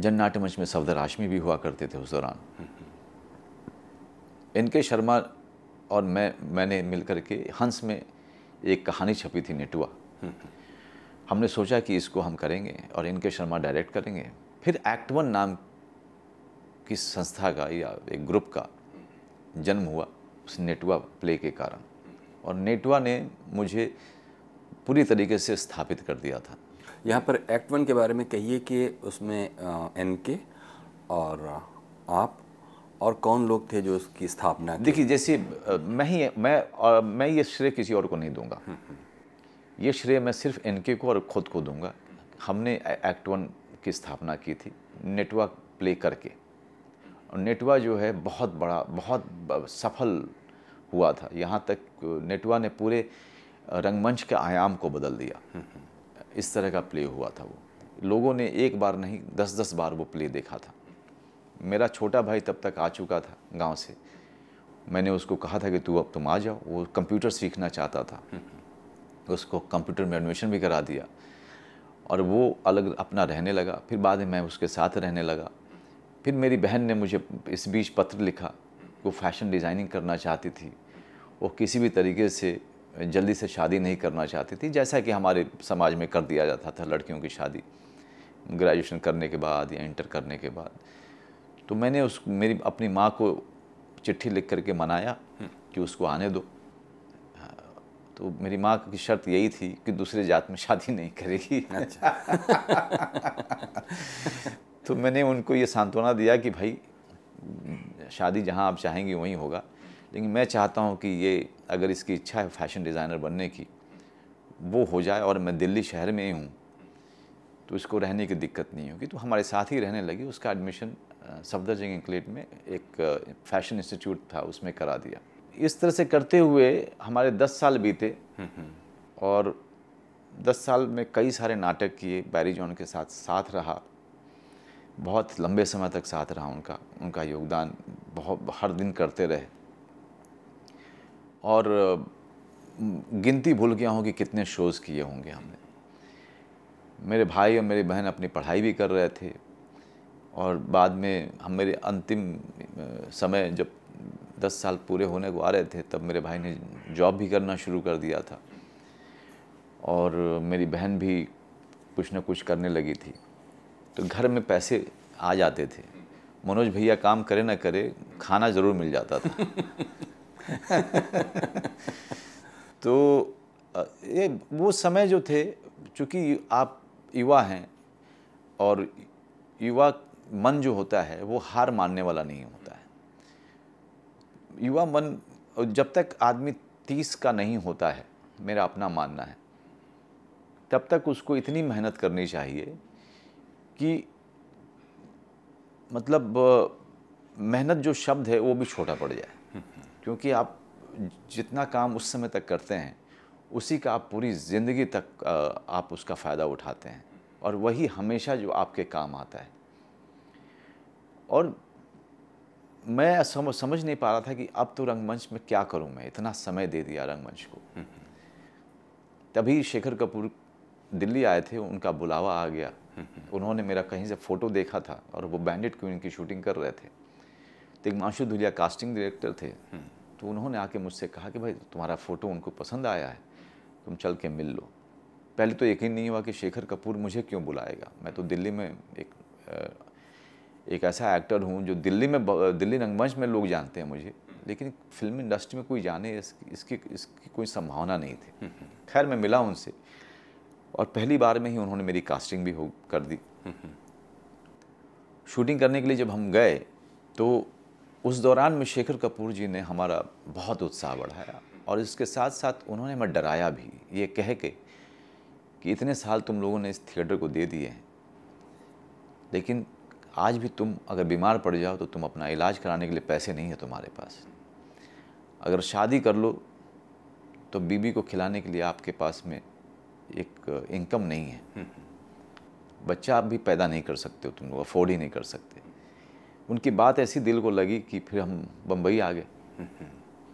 जन नाट्य मंच में सफदर हाशमी भी हुआ करते थे उस दौरान। इनके शर्मा और मैं, मैंने मिलकर के हंस में एक कहानी छपी थी नेटुआ। हमने सोचा कि इसको हम करेंगे और इनके शर्मा डायरेक्ट करेंगे। फिर एक्ट वन नाम की संस्था का या एक ग्रुप का जन्म हुआ उस नेटवा प्ले के कारण। और नेटवा ने मुझे पूरी तरीके से स्थापित कर दिया था। यहाँ पर एक्ट वन के बारे में कहिए कि उसमें एन के और आप और कौन लोग थे जो उसकी स्थापना देखिए जैसे मैं ही मैं और मैं ये श्रेय किसी और को नहीं दूँगा। ये श्रेय मैं सिर्फ़ इनके को और ख़ुद को दूँगा। हमने एक्ट वन की स्थापना की थी नेटवर्क प्ले करके। और नेटवा जो है, बहुत बड़ा, बहुत सफल हुआ था। यहाँ तक नेटवा ने पूरे रंगमंच के आयाम को बदल दिया। इस तरह का प्ले हुआ था वो। लोगों ने एक बार नहीं दस दस बार वो प्ले देखा था। मेरा छोटा भाई तब तक आ चुका था गाँव से। मैंने उसको कहा था कि तू अब तुम आ जाओ। वो कंप्यूटर सीखना चाहता था। उसको कंप्यूटर में एडमिशन भी करा दिया। और वो अलग अपना रहने लगा। फिर बाद में मैं उसके साथ रहने लगा। फिर मेरी बहन ने मुझे इस बीच पत्र लिखा वो फ़ैशन डिज़ाइनिंग करना चाहती थी। वो किसी भी तरीके से जल्दी से शादी नहीं करना चाहती थी, जैसा कि हमारे समाज में कर दिया जाता था लड़कियों की शादी। ग्रेजुएशन करने के बाद या इंटर करने के बाद। तो मैंने उस, मेरी अपनी माँ को चिट्ठी लिख करके मनाया कि उसको आने दो। तो मेरी माँ की शर्त यही थी कि दूसरे जात में शादी नहीं करेगी। तो मैंने उनको ये सांत्वना दिया कि भाई शादी जहाँ आप चाहेंगी वहीं होगा। लेकिन मैं चाहता हूँ कि ये अगर इसकी इच्छा है फ़ैशन डिज़ाइनर बनने की वो हो जाए और मैं दिल्ली शहर में ही हूँ तो इसको रहने की दिक्कत नहीं होगी। तो हमारे साथ ही रहने लगी उसका एडमिशन सफदरजंग इंक्लेट में एक फ़ैशन इंस्टीट्यूट था उसमें करा दिया। इस तरह से करते हुए हमारे दस साल बीते और दस साल में कई सारे नाटक किए बैरी जॉन के साथ साथ रहा। बहुत लंबे समय तक साथ रहा उनका उनका योगदान बहुत हर दिन करते रहे। और गिनती भूल गया हूँ कि कितने शोज़ किए होंगे हमने। मेरे भाई और मेरी बहन अपनी पढ़ाई भी कर रहे थे और बाद में हम मेरे अंतिम समय जब दस साल पूरे होने को आ रहे थे तब मेरे भाई ने जॉब भी करना शुरू कर दिया था। और मेरी बहन भी कुछ ना कुछ करने लगी थी। तो घर में पैसे आ जाते थे। मनोज भैया काम करे ना करे खाना ज़रूर मिल जाता था। तो ये वो समय जो थे चूँकि आप युवा हैं और युवा मन जो होता है वो हार मानने वाला नहीं होता है। युवा मन जब तक आदमी तीस का नहीं होता है, मेरा अपना मानना है, तब तक उसको इतनी मेहनत करनी चाहिए कि मतलब मेहनत जो शब्द है, वो भी छोटा पड़ जाए। क्योंकि आप जितना काम उस समय तक करते हैं, उसी का आप पूरी ज़िंदगी तक आप उसका फ़ायदा उठाते हैं। और वही हमेशा जो आपके काम आता है। और मैं समझ समझ नहीं पा रहा था कि अब तो रंगमंच में क्या करूँ मैं। इतना समय दे दिया रंगमंच को। तभी शेखर कपूर दिल्ली आए थे, उनका बुलावा आ गया। उन्होंने मेरा कहीं से फ़ोटो देखा था और वो बैंडेड क्वीन की शूटिंग कर रहे थे। तो एक माशू धुलिया कास्टिंग डायरेक्टर थे। तो उन्होंने आके मुझसे कहा कि भाई, तुम्हारा फ़ोटो उनको पसंद आया है, तुम चल के मिल लो। पहले तो यकीन नहीं हुआ कि शेखर कपूर मुझे क्यों बुलाएगा। मैं तो दिल्ली में एक एक ऐसा एक्टर हूँ जो दिल्ली में दिल्ली रंगमंच में लोग जानते हैं मुझे लेकिन फ़िल्म इंडस्ट्री में कोई जाने इसकी इसकी इसकी कोई संभावना नहीं थी। खैर मैं मिला उनसे और पहली बार में ही उन्होंने मेरी कास्टिंग भी हो कर दी। शूटिंग करने के लिए जब हम गए तो उस दौरान में शेखर कपूर जी ने हमारा बहुत उत्साह बढ़ाया और इसके साथ साथ उन्होंने हमें डराया भी ये कह के कि इतने साल तुम लोगों ने इस थिएटर को दे दिए हैं लेकिन आज भी तुम अगर बीमार पड़ जाओ तो तुम अपना इलाज कराने के लिए पैसे नहीं है तुम्हारे पास। अगर शादी कर लो तो बीबी को खिलाने के लिए आपके पास में एक इनकम नहीं है। बच्चा आप भी पैदा नहीं कर सकते हो तुम लोग अफोर्ड ही नहीं कर सकते। उनकी बात ऐसी दिल को लगी कि फिर हम बम्बई आ गए।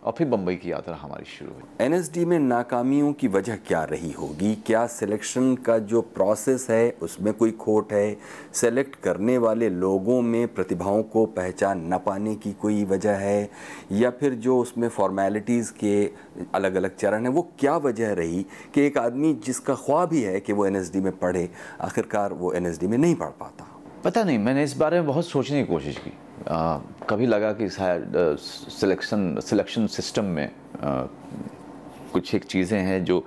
और फिर बम्बई की यात्रा हमारी शुरू हुई। एनएसडी में नाकामियों की वजह क्या रही होगी? क्या सिलेक्शन का जो प्रोसेस है, उसमें कोई खोट है? सेलेक्ट करने वाले लोगों में प्रतिभाओं को पहचान न पाने की कोई वजह है? या फिर जो उसमें फॉर्मेलिटीज़ के अलग अलग चरण हैं, वो क्या वजह रही कि एक आदमी जिसका ख्वाब ही है कि वो एनएसडी में पढ़े, आखिरकार वो एनएसडी में नहीं पढ़ पाता? पता नहीं मैंने इस बारे में बहुत सोचने की कोशिश की। आ, कभी लगा कि शायद सिलेक्शन सिलेक्शन सिस्टम में आ, कुछ एक चीज़ें हैं जो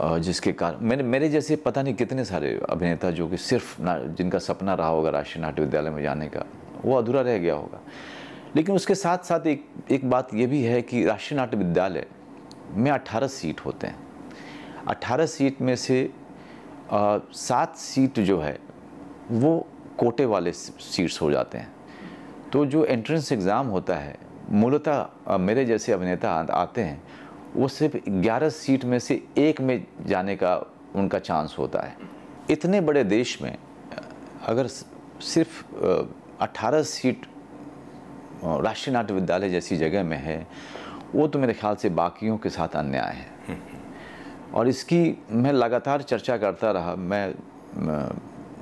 आ, जिसके कारण मैंने मेरे जैसे पता नहीं कितने सारे अभिनेता जो कि सिर्फ़ ना जिनका सपना रहा होगा राष्ट्रीय नाट्य विद्यालय में जाने का वो अधूरा रह गया होगा। लेकिन उसके साथ साथ एक एक बात ये भी है कि राष्ट्रीय नाट्य विद्यालय में अट्ठारह सीट होते हैं। अट्ठारह सीट में से सात सीट जो है वो कोटे वाले सीट्स हो जाते हैं। तो जो एंट्रेंस एग्ज़ाम होता है, मूलतः मेरे जैसे अभिनेता आते हैं, वो सिर्फ़ 11 सीट में से एक में जाने का उनका चांस होता है। इतने बड़े देश में अगर सिर्फ़ 18 सीट राष्ट्रीय नाट्य विद्यालय जैसी जगह में है, वो तो मेरे ख्याल से बाकियों के साथ अन्याय है। और इसकी मैं लगातार चर्चा करता रहा मैं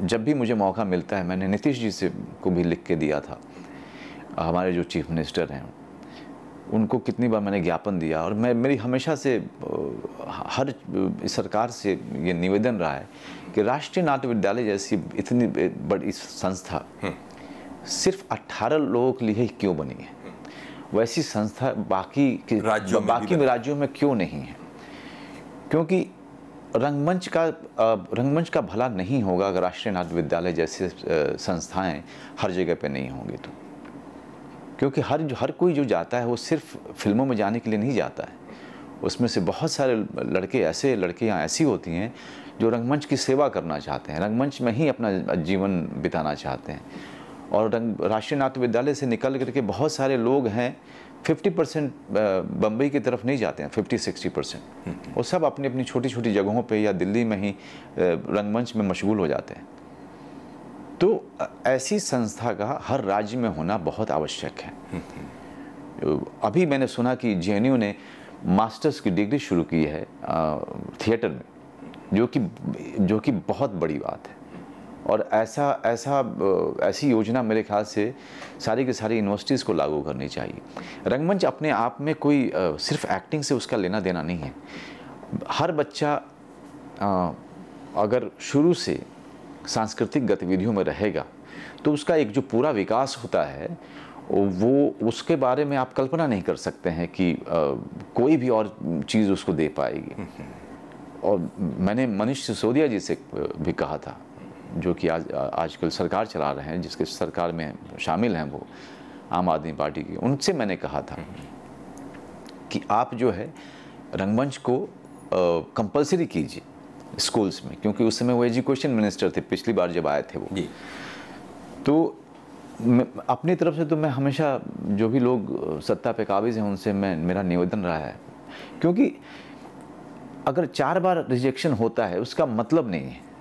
जब भी मुझे मौका मिलता है मैंने नीतीश जी से को भी लिख के दिया था। हमारे जो चीफ मिनिस्टर हैं उनको कितनी बार मैंने ज्ञापन दिया और मैं मेरी हमेशा से हर सरकार से ये निवेदन रहा है कि राष्ट्रीय नाट्य विद्यालय जैसी इतनी बड़ी संस्था सिर्फ़ 18 लोगों के लिए ही क्यों बनी है? वैसी संस्था बाकी के राज्यों बाकी। राज्यों में क्यों नहीं है? क्योंकि रंगमंच का रंगमंच का भला नहीं होगा अगर राष्ट्रीय नाट्य विद्यालय जैसे संस्थाएँ हर जगह पे नहीं होंगी तो। क्योंकि हर हर कोई जो जाता है वो सिर्फ़ फ़िल्मों में जाने के लिए नहीं जाता है। उसमें से बहुत सारे लड़के, ऐसे लड़कियाँ ऐसी होती हैं जो रंगमंच की सेवा करना चाहते हैं। रंगमंच में ही अपना जीवन बिताना चाहते हैं। और रंग, राष्ट्रीय नाट्य विद्यालय से निकल करके बहुत सारे लोग हैं 50 परसेंट बम्बई की तरफ़ नहीं जाते हैं 50 60 परसेंट। वो सब अपनी अपनी छोटी छोटी जगहों पे या दिल्ली में ही रंगमंच में मशगूल हो जाते हैं। तो ऐसी संस्था का हर राज्य में होना बहुत आवश्यक है। अभी मैंने सुना कि जेएनयू ने मास्टर्स की डिग्री शुरू की है थिएटर में जो कि जो कि बहुत बड़ी बात है। और ऐसा ऐसा ऐसी योजना मेरे ख्याल से सारी की सारी यूनिवर्सिटीज़ को लागू करनी चाहिए। रंगमंच अपने आप में कोई सिर्फ़ एक्टिंग से उसका लेना देना नहीं है। हर बच्चा अगर शुरू से सांस्कृतिक गतिविधियों में रहेगा तो उसका एक जो पूरा विकास होता है वो उसके बारे में आप कल्पना नहीं कर सकते हैं कि कोई भी और चीज़ उसको दे पाएगी। और मैंने मनीष सिसोदिया जी से भी कहा था जो कि आज आजकल सरकार चला रहे हैं जिसके सरकार में शामिल हैं वो आम आदमी पार्टी की उनसे मैंने कहा था कि आप जो है रंगमंच को कंपलसरी कीजिए स्कूल्स में क्योंकि उस समय वो एजुकेशन मिनिस्टर थे पिछली बार जब आए थे वो। जी। तो अपनी तरफ़ से तो मैं हमेशा जो भी लोग सत्ता पे काबिज हैं उनसे मैं मेरा निवेदन रहा है। क्योंकि अगर चार बार रिजेक्शन होता है उसका मतलब नहीं है।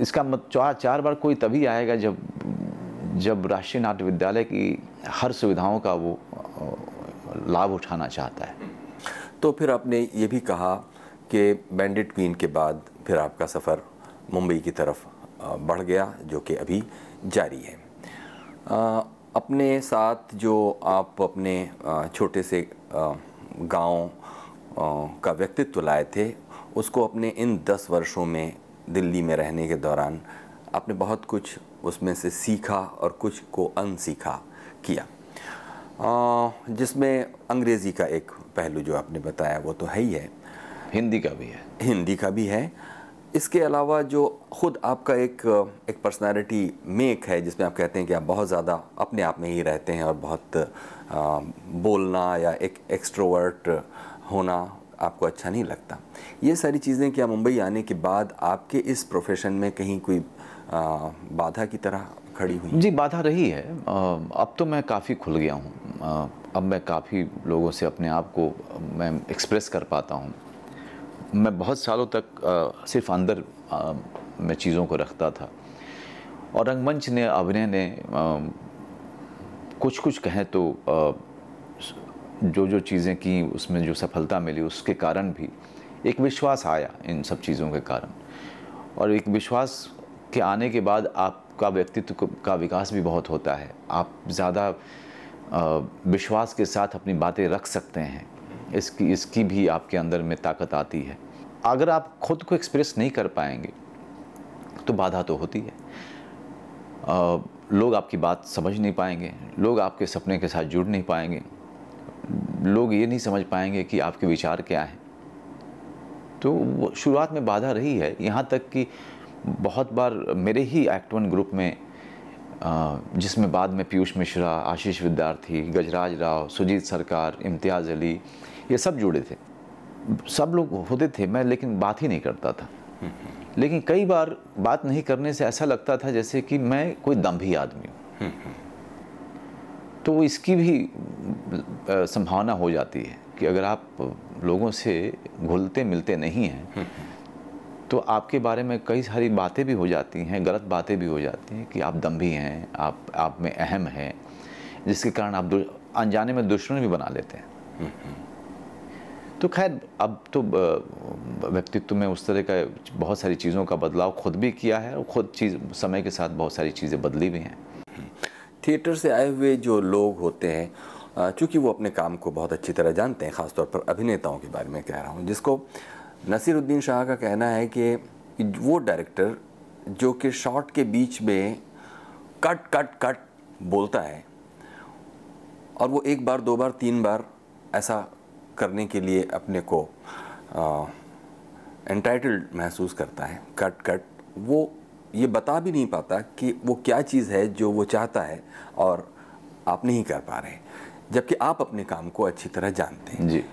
इसका मत, चार चार बार कोई तभी आएगा जब जब राष्ट्रीय नाट्य विद्यालय की हर सुविधाओं का वो लाभ उठाना चाहता है। तो फिर आपने ये भी कहा कि बैंडिट क्वीन के बाद फिर आपका सफ़र मुंबई की तरफ़ बढ़ गया, जो कि अभी जारी है। अपने साथ जो आप अपने छोटे से गाँव का व्यक्तित्व लाए थे उसको अपने इन दस वर्षों में दिल्ली में रहने के दौरान आपने बहुत कुछ उसमें से सीखा और कुछ को अनसीखा किया। जिसमें अंग्रेज़ी का एक पहलू जो आपने बताया वो तो है ही है। हिंदी का भी है। हिंदी का भी है। इसके अलावा जो खुद आपका एक एक पर्सनालिटी मेक है जिसमें आप कहते हैं कि आप बहुत ज़्यादा अपने आप में ही रहते हैं और बहुत आ, बोलना या एक एक्सट्रोवर्ट होना आपको अच्छा नहीं लगता। ये सारी चीज़ें क्या मुंबई आने के बाद आपके इस प्रोफेशन में कहीं कोई बाधा की तरह खड़ी हुई? जी, बाधा रही है। अब तो मैं काफ़ी खुल गया हूँ। अब मैं काफ़ी लोगों से अपने आप को मैं एक्सप्रेस कर पाता हूँ। मैं बहुत सालों तक सिर्फ़ अंदर मैं चीज़ों को रखता था। और रंगमंच ने, अभिनय ने कुछ कुछ कहें तो जो जो चीज़ें की उसमें जो सफलता मिली उसके कारण भी एक विश्वास आया इन सब चीज़ों के कारण। और एक विश्वास के आने के बाद आपका व्यक्तित्व का विकास भी बहुत होता है। आप ज़्यादा विश्वास के साथ अपनी बातें रख सकते हैं। इसकी इसकी भी आपके अंदर में ताकत आती है। अगर आप खुद को एक्सप्रेस नहीं कर पाएँगे तो बाधा तो होती है। अ, लोग आपकी बात समझ नहीं पाएँगे लोग आपके सपने के साथ जुड़ नहीं पाएँगे। लोग ये नहीं समझ पाएँगे कि आपके विचार क्या हैं। तो शुरुआत में बाधा रही है। यहाँ तक कि बहुत बार मेरे ही एक्ट वन ग्रुप में जिसमें बाद में पीयूष मिश्रा, आशीष विद्यार्थी, गजराज राव, सुजीत सरकार, इम्तियाज़ अली, ये सब जुड़े थे। सब लोग होते थे मैं, लेकिन बात ही नहीं करता था। लेकिन कई बार बात नहीं करने से ऐसा लगता था जैसे कि मैं कोई दम्भी आदमी हूँ। तो इसकी भी संभावना हो जाती है कि अगर आप लोगों से घुलते मिलते नहीं हैं तो आपके बारे में कई सारी बातें भी हो जाती हैं, गलत बातें भी हो जाती हैं कि आप दम्भी हैं, आप आप में अहम हैं, जिसके कारण आप अनजाने में दुश्मन भी बना लेते हैं। तो खैर, अब तो व्यक्तित्व में उस तरह का बहुत सारी चीज़ों का बदलाव खुद भी किया है और खुद चीज़, समय के साथ बहुत सारी चीज़ें बदली भी हैं। थिएटर से आए हुए जो लोग होते हैं चूँकि वो अपने काम को बहुत अच्छी तरह जानते हैं, ख़ासतौर पर अभिनेताओं के बारे में कह रहा हूँ, जिसको नसीरुद्दीन शाह का कहना है कि वो डायरेक्टर जो कि शॉट के बीच में कट कट कट बोलता है और वो एक बार, दो बार, तीन बार ऐसा करने के लिए अपने को एंटाइटल्ड महसूस करता है, कट कट, वो ये बता भी नहीं पाता कि वो क्या चीज़ है जो वो चाहता है और आप नहीं कर पा रहे। जबकि आप अपने काम को अच्छी तरह जानते हैं। जी।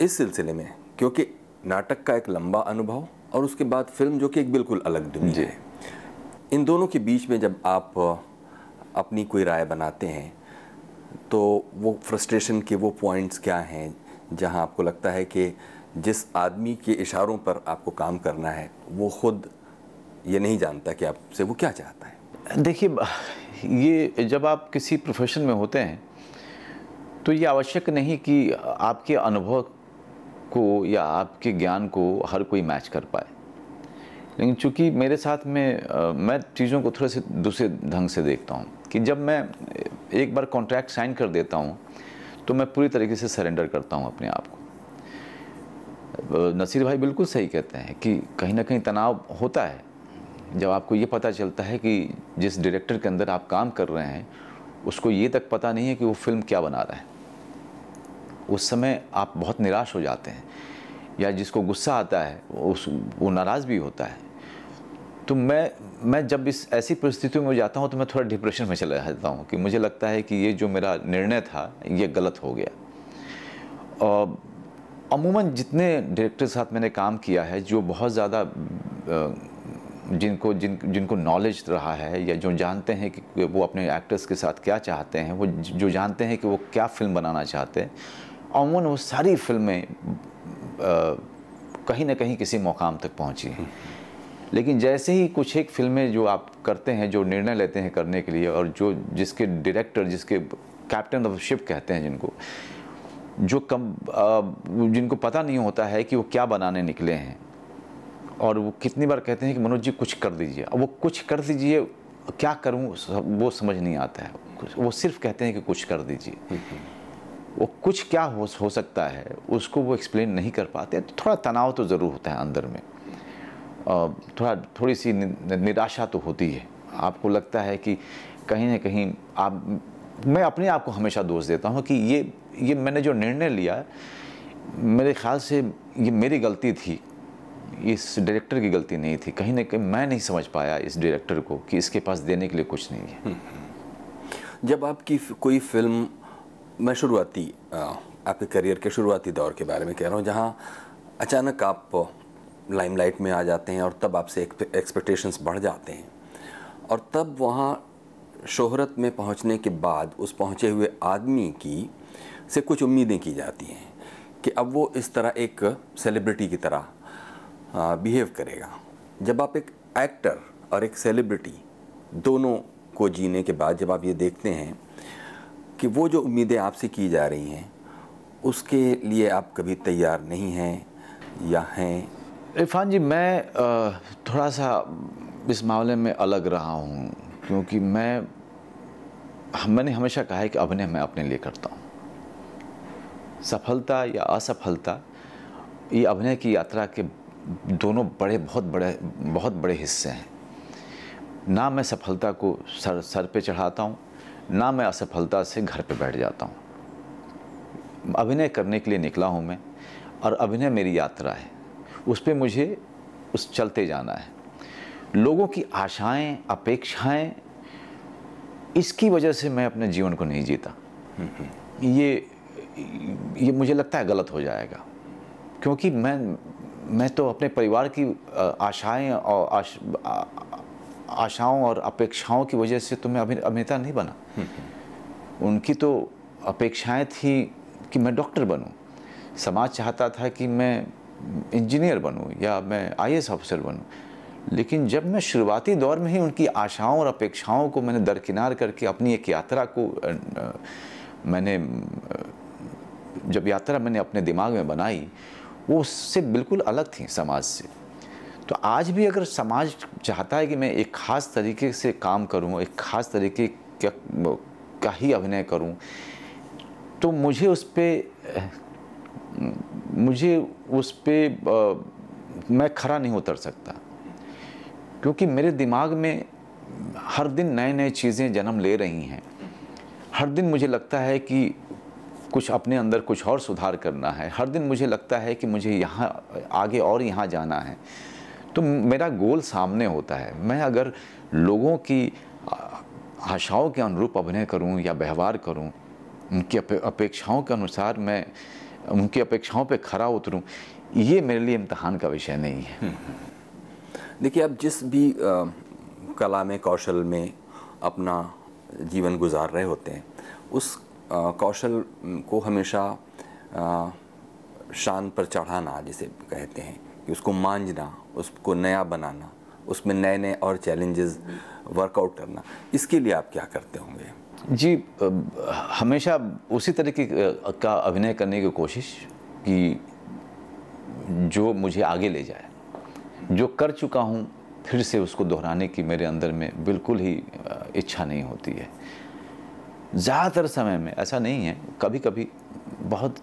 इस सिलसिले में क्योंकि नाटक का एक लंबा अनुभव और उसके बाद फ़िल्म जो कि एक बिल्कुल अलग दुनिया है। इन दोनों के बीच में जब आप अपनी कोई राय बनाते हैं तो वो फ्रस्ट्रेशन के वो पॉइंट्स क्या हैं जहाँ आपको लगता है कि जिस आदमी के इशारों पर आपको काम करना है वो खुद ये नहीं जानता कि आपसे वो क्या चाहता है। देखिए ये जब आप किसी प्रोफेशन में होते हैं तो ये आवश्यक नहीं कि आपके अनुभव को या आपके ज्ञान को हर कोई मैच कर पाए। लेकिन चूँकि मेरे साथ में अ, मैं चीज़ों को थोड़े से दूसरे ढंग से देखता हूँ कि जब मैं एक बार कॉन्ट्रैक्ट साइन कर देता हूँ तो मैं पूरी तरीके से सरेंडर करता हूँ अपने आप को। नसीर भाई बिल्कुल सही कहते हैं कि कहीं ना कहीं तनाव होता है जब आपको ये पता चलता है कि जिस डायरेक्टर के अंदर आप काम कर रहे हैं, उसको ये तक पता नहीं है कि वो फ़िल्म क्या बना रहा है। उस समय आप बहुत निराश हो जाते हैं। या जिसको गुस्सा आता है, उस, वो नाराज़ भी होता है। तो मैं मैं जब इस, ऐसी परिस्थितियों में जाता हूँ तो मैं थोड़ा डिप्रेशन में चला जाता हूँ कि मुझे लगता है कि ये जो मेरा निर्णय था, ये गलत हो गया। और अमूमन जितने डायरेक्टर साथ मैंने काम किया है, जो बहुत ज़्यादा जिनको, जिन, जिनको नॉलेज रहा है या जो जानते हैं कि वो अपने एक्टर्स के साथ क्या चाहते हैं, वो जो जानते हैं कि वो क्या फ़िल्म बनाना चाहते हैं, अमूमन वो सारी फ़िल्में कहीं ना कहीं किसी मुकाम तक पहुँची हैं। लेकिन जैसे ही कुछ एक फ़िल्में जो आप करते हैं, जो निर्णय लेते हैं करने के लिए और जो जिसके डायरेक्टर जिसके कैप्टन ऑफ़ शिप कहते हैं जिनको, जो कम जिनको पता नहीं होता है कि वो क्या बनाने निकले हैं और वो कितनी बार कहते हैं कि मनोज जी, कुछ कर दीजिए। अब वो कुछ कर दीजिए, क्या करूँ, वो समझ नहीं आता है। वो सिर्फ़ कहते हैं कि कुछ कर दीजिए। वो कुछ क्या हो हो सकता है, उसको वो एक्सप्लेन नहीं कर पाते। तो थोड़ा तनाव तो ज़रूर होता है अंदर में। थोड़ा, थोड़ी सी निराशा तो होती है। आपको लगता है कि कहीं ना कहीं आप, मैं अपने आप को हमेशा दोष देता हूँ कि ये ये मैंने जो निर्णय लिया, मेरे ख्याल से ये मेरी गलती थी। इस डायरेक्टर की गलती नहीं थी। कहीं ना कहीं मैं नहीं समझ पाया इस डायरेक्टर को कि इसके पास देने के लिए कुछ नहीं है। जब आपकी कोई फ़िल्म मैं शुरुआती आपके करियर के शुरुआती दौर के बारे में कह रहा हूँ, जहाँ अचानक आप लाइमलाइट में आ जाते हैं और तब आपसे एक्सपेक्टेशंस बढ़ जाते हैं। और तब वहाँ शोहरत में पहुँचने के बाद उस पहुँचे हुए आदमी की से कुछ उम्मीदें की जाती हैं कि अब वो इस तरह एक सेलिब्रिटी की तरह बिहेव करेगा। जब आप एक एक्टर और एक सेलिब्रिटी दोनों को जीने के बाद जब आप ये देखते हैं कि वो जो उम्मीदें आपसे की जा रही हैं, उसके लिए आप कभी तैयार नहीं हैं या हैं? इरफान जी, मैं थोड़ा सा इस मामले में अलग रहा हूँ, क्योंकि मैं, मैंने हमेशा कहा है कि अभिनय मैं अपने लिए करता हूँ। सफलता या असफलता, ये अभिनय की यात्रा के दोनों बड़े, बहुत बड़े बहुत बड़े हिस्से हैं। ना मैं सफलता को सर सर पे चढ़ाता हूँ, ना मैं असफलता से घर पे बैठ जाता हूँ। अभिनय करने के लिए निकला हूँ मैं, और अभिनय मेरी यात्रा है। उस पर मुझे उस चलते जाना है। लोगों की आशाएँ, अपेक्षाएँ, इसकी वजह से मैं अपने जीवन को नहीं जीता। ये ये मुझे लगता है गलत हो जाएगा। क्योंकि मैं मैं तो अपने परिवार की आशाएँ और आश, आ, आशाओं और अपेक्षाओं की वजह से तो मैं अभि अभिनेता नहीं बना। उनकी तो अपेक्षाएँ थी कि मैं डॉक्टर बनूं। समाज चाहता था कि मैं इंजीनियर बनूं या मैं आईएएस ऑफिसर बनूं। लेकिन जब मैं शुरुआती दौर में ही उनकी आशाओं और अपेक्षाओं को मैंने दरकिनार करके अपनी एक यात्रा को मैंने जब यात्रा मैंने अपने दिमाग में बनाई वो उससे बिल्कुल अलग थी समाज से। तो आज भी अगर समाज चाहता है कि मैं एक ख़ास तरीके से काम करूँ एक ख़ास तरीके का, ही अभिनय करूँ तो मुझे उस पर मुझे उस पर मैं खड़ा नहीं उतर सकता। क्योंकि मेरे दिमाग में हर दिन नए नए चीज़ें जन्म ले रही हैं। हर दिन मुझे लगता है कि कुछ अपने अंदर कुछ और सुधार करना है। हर दिन मुझे लगता है कि मुझे यहाँ आगे और यहाँ जाना है। तो मेरा गोल सामने होता है। मैं अगर लोगों की आशाओं के अनुरूप अभिनय करूँ या व्यवहार करूँ उनकी अपेक्षाओं के अनुसार मैं उनकी अपेक्षाओं पे खरा उतरूं ये मेरे लिए इम्तहान का विषय नहीं है। देखिए आप जिस भी आ, कला में कौशल में अपना जीवन गुजार रहे होते हैं उस कौशल को हमेशा शान पर चढ़ाना जिसे कहते हैं कि उसको मांझना, उसको नया बनाना, उसमें नए नए और चैलेंजेस वर्कआउट करना। इसके लिए आप क्या करते होंगे? जी हमेशा उसी तरीके का अभिनय करने की कोशिश कि जो मुझे आगे ले जाए। जो कर चुका हूँ, फिर से उसको दोहराने की मेरे अंदर में बिल्कुल ही इच्छा नहीं होती है। ज़्यादातर समय में ऐसा नहीं है कभी कभी बहुत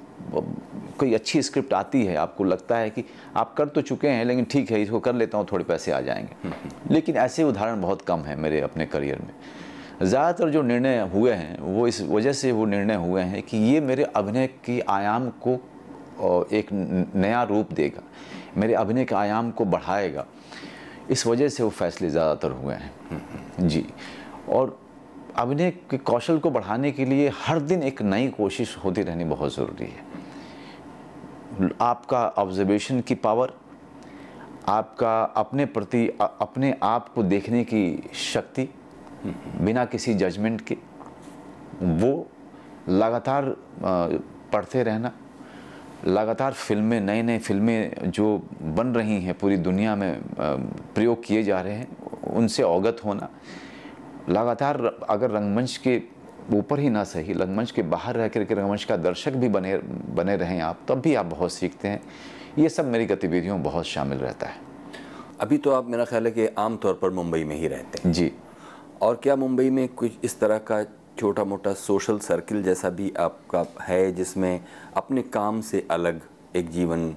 कोई अच्छी स्क्रिप्ट आती है आपको लगता है कि आप कर तो चुके हैं लेकिन ठीक है इसको कर लेता हूँ थोड़े पैसे आ जाएँगे। लेकिन ऐसे उदाहरण बहुत कम है मेरे अपने करियर में। ज़्यादातर जो निर्णय हुए हैं वो इस वजह से वो निर्णय हुए हैं कि ये मेरे अभिनय की आयाम को एक नया रूप देगा मेरे अभिनय के आयाम को बढ़ाएगा। इस वजह से वो फैसले ज़्यादातर हुए हैं। जी। और अभिनय के कौशल को बढ़ाने के लिए हर दिन एक नई कोशिश होती रहनी बहुत ज़रूरी है। आपका ऑब्जर्वेशन की पावर आपका अपने प्रति अपने आप को देखने की शक्ति, बिना किसी जजमेंट के, वो लगातार पढ़ते रहना, लगातार फ़िल्में नए नए फ़िल्में जो बन रही हैं, पूरी दुनिया में प्रयोग किए जा रहे हैं, उनसे अवगत होना लगातार अगर रंगमंच के ऊपर ही ना सही रंगमंच के बाहर रह करके रंगमंच का दर्शक भी बने बने रहें आप तब भी आप बहुत सीखते हैं। ये सब मेरी गतिविधियों में बहुत शामिल रहता है। अभी तो आप मेरा ख्याल है कि आम तौर पर मुंबई में ही रहते हैं। जी। और क्या मुंबई में कुछ इस तरह का छोटा मोटा सोशल सर्किल जैसा भी आपका है जिसमें अपने काम से अलग एक जीवन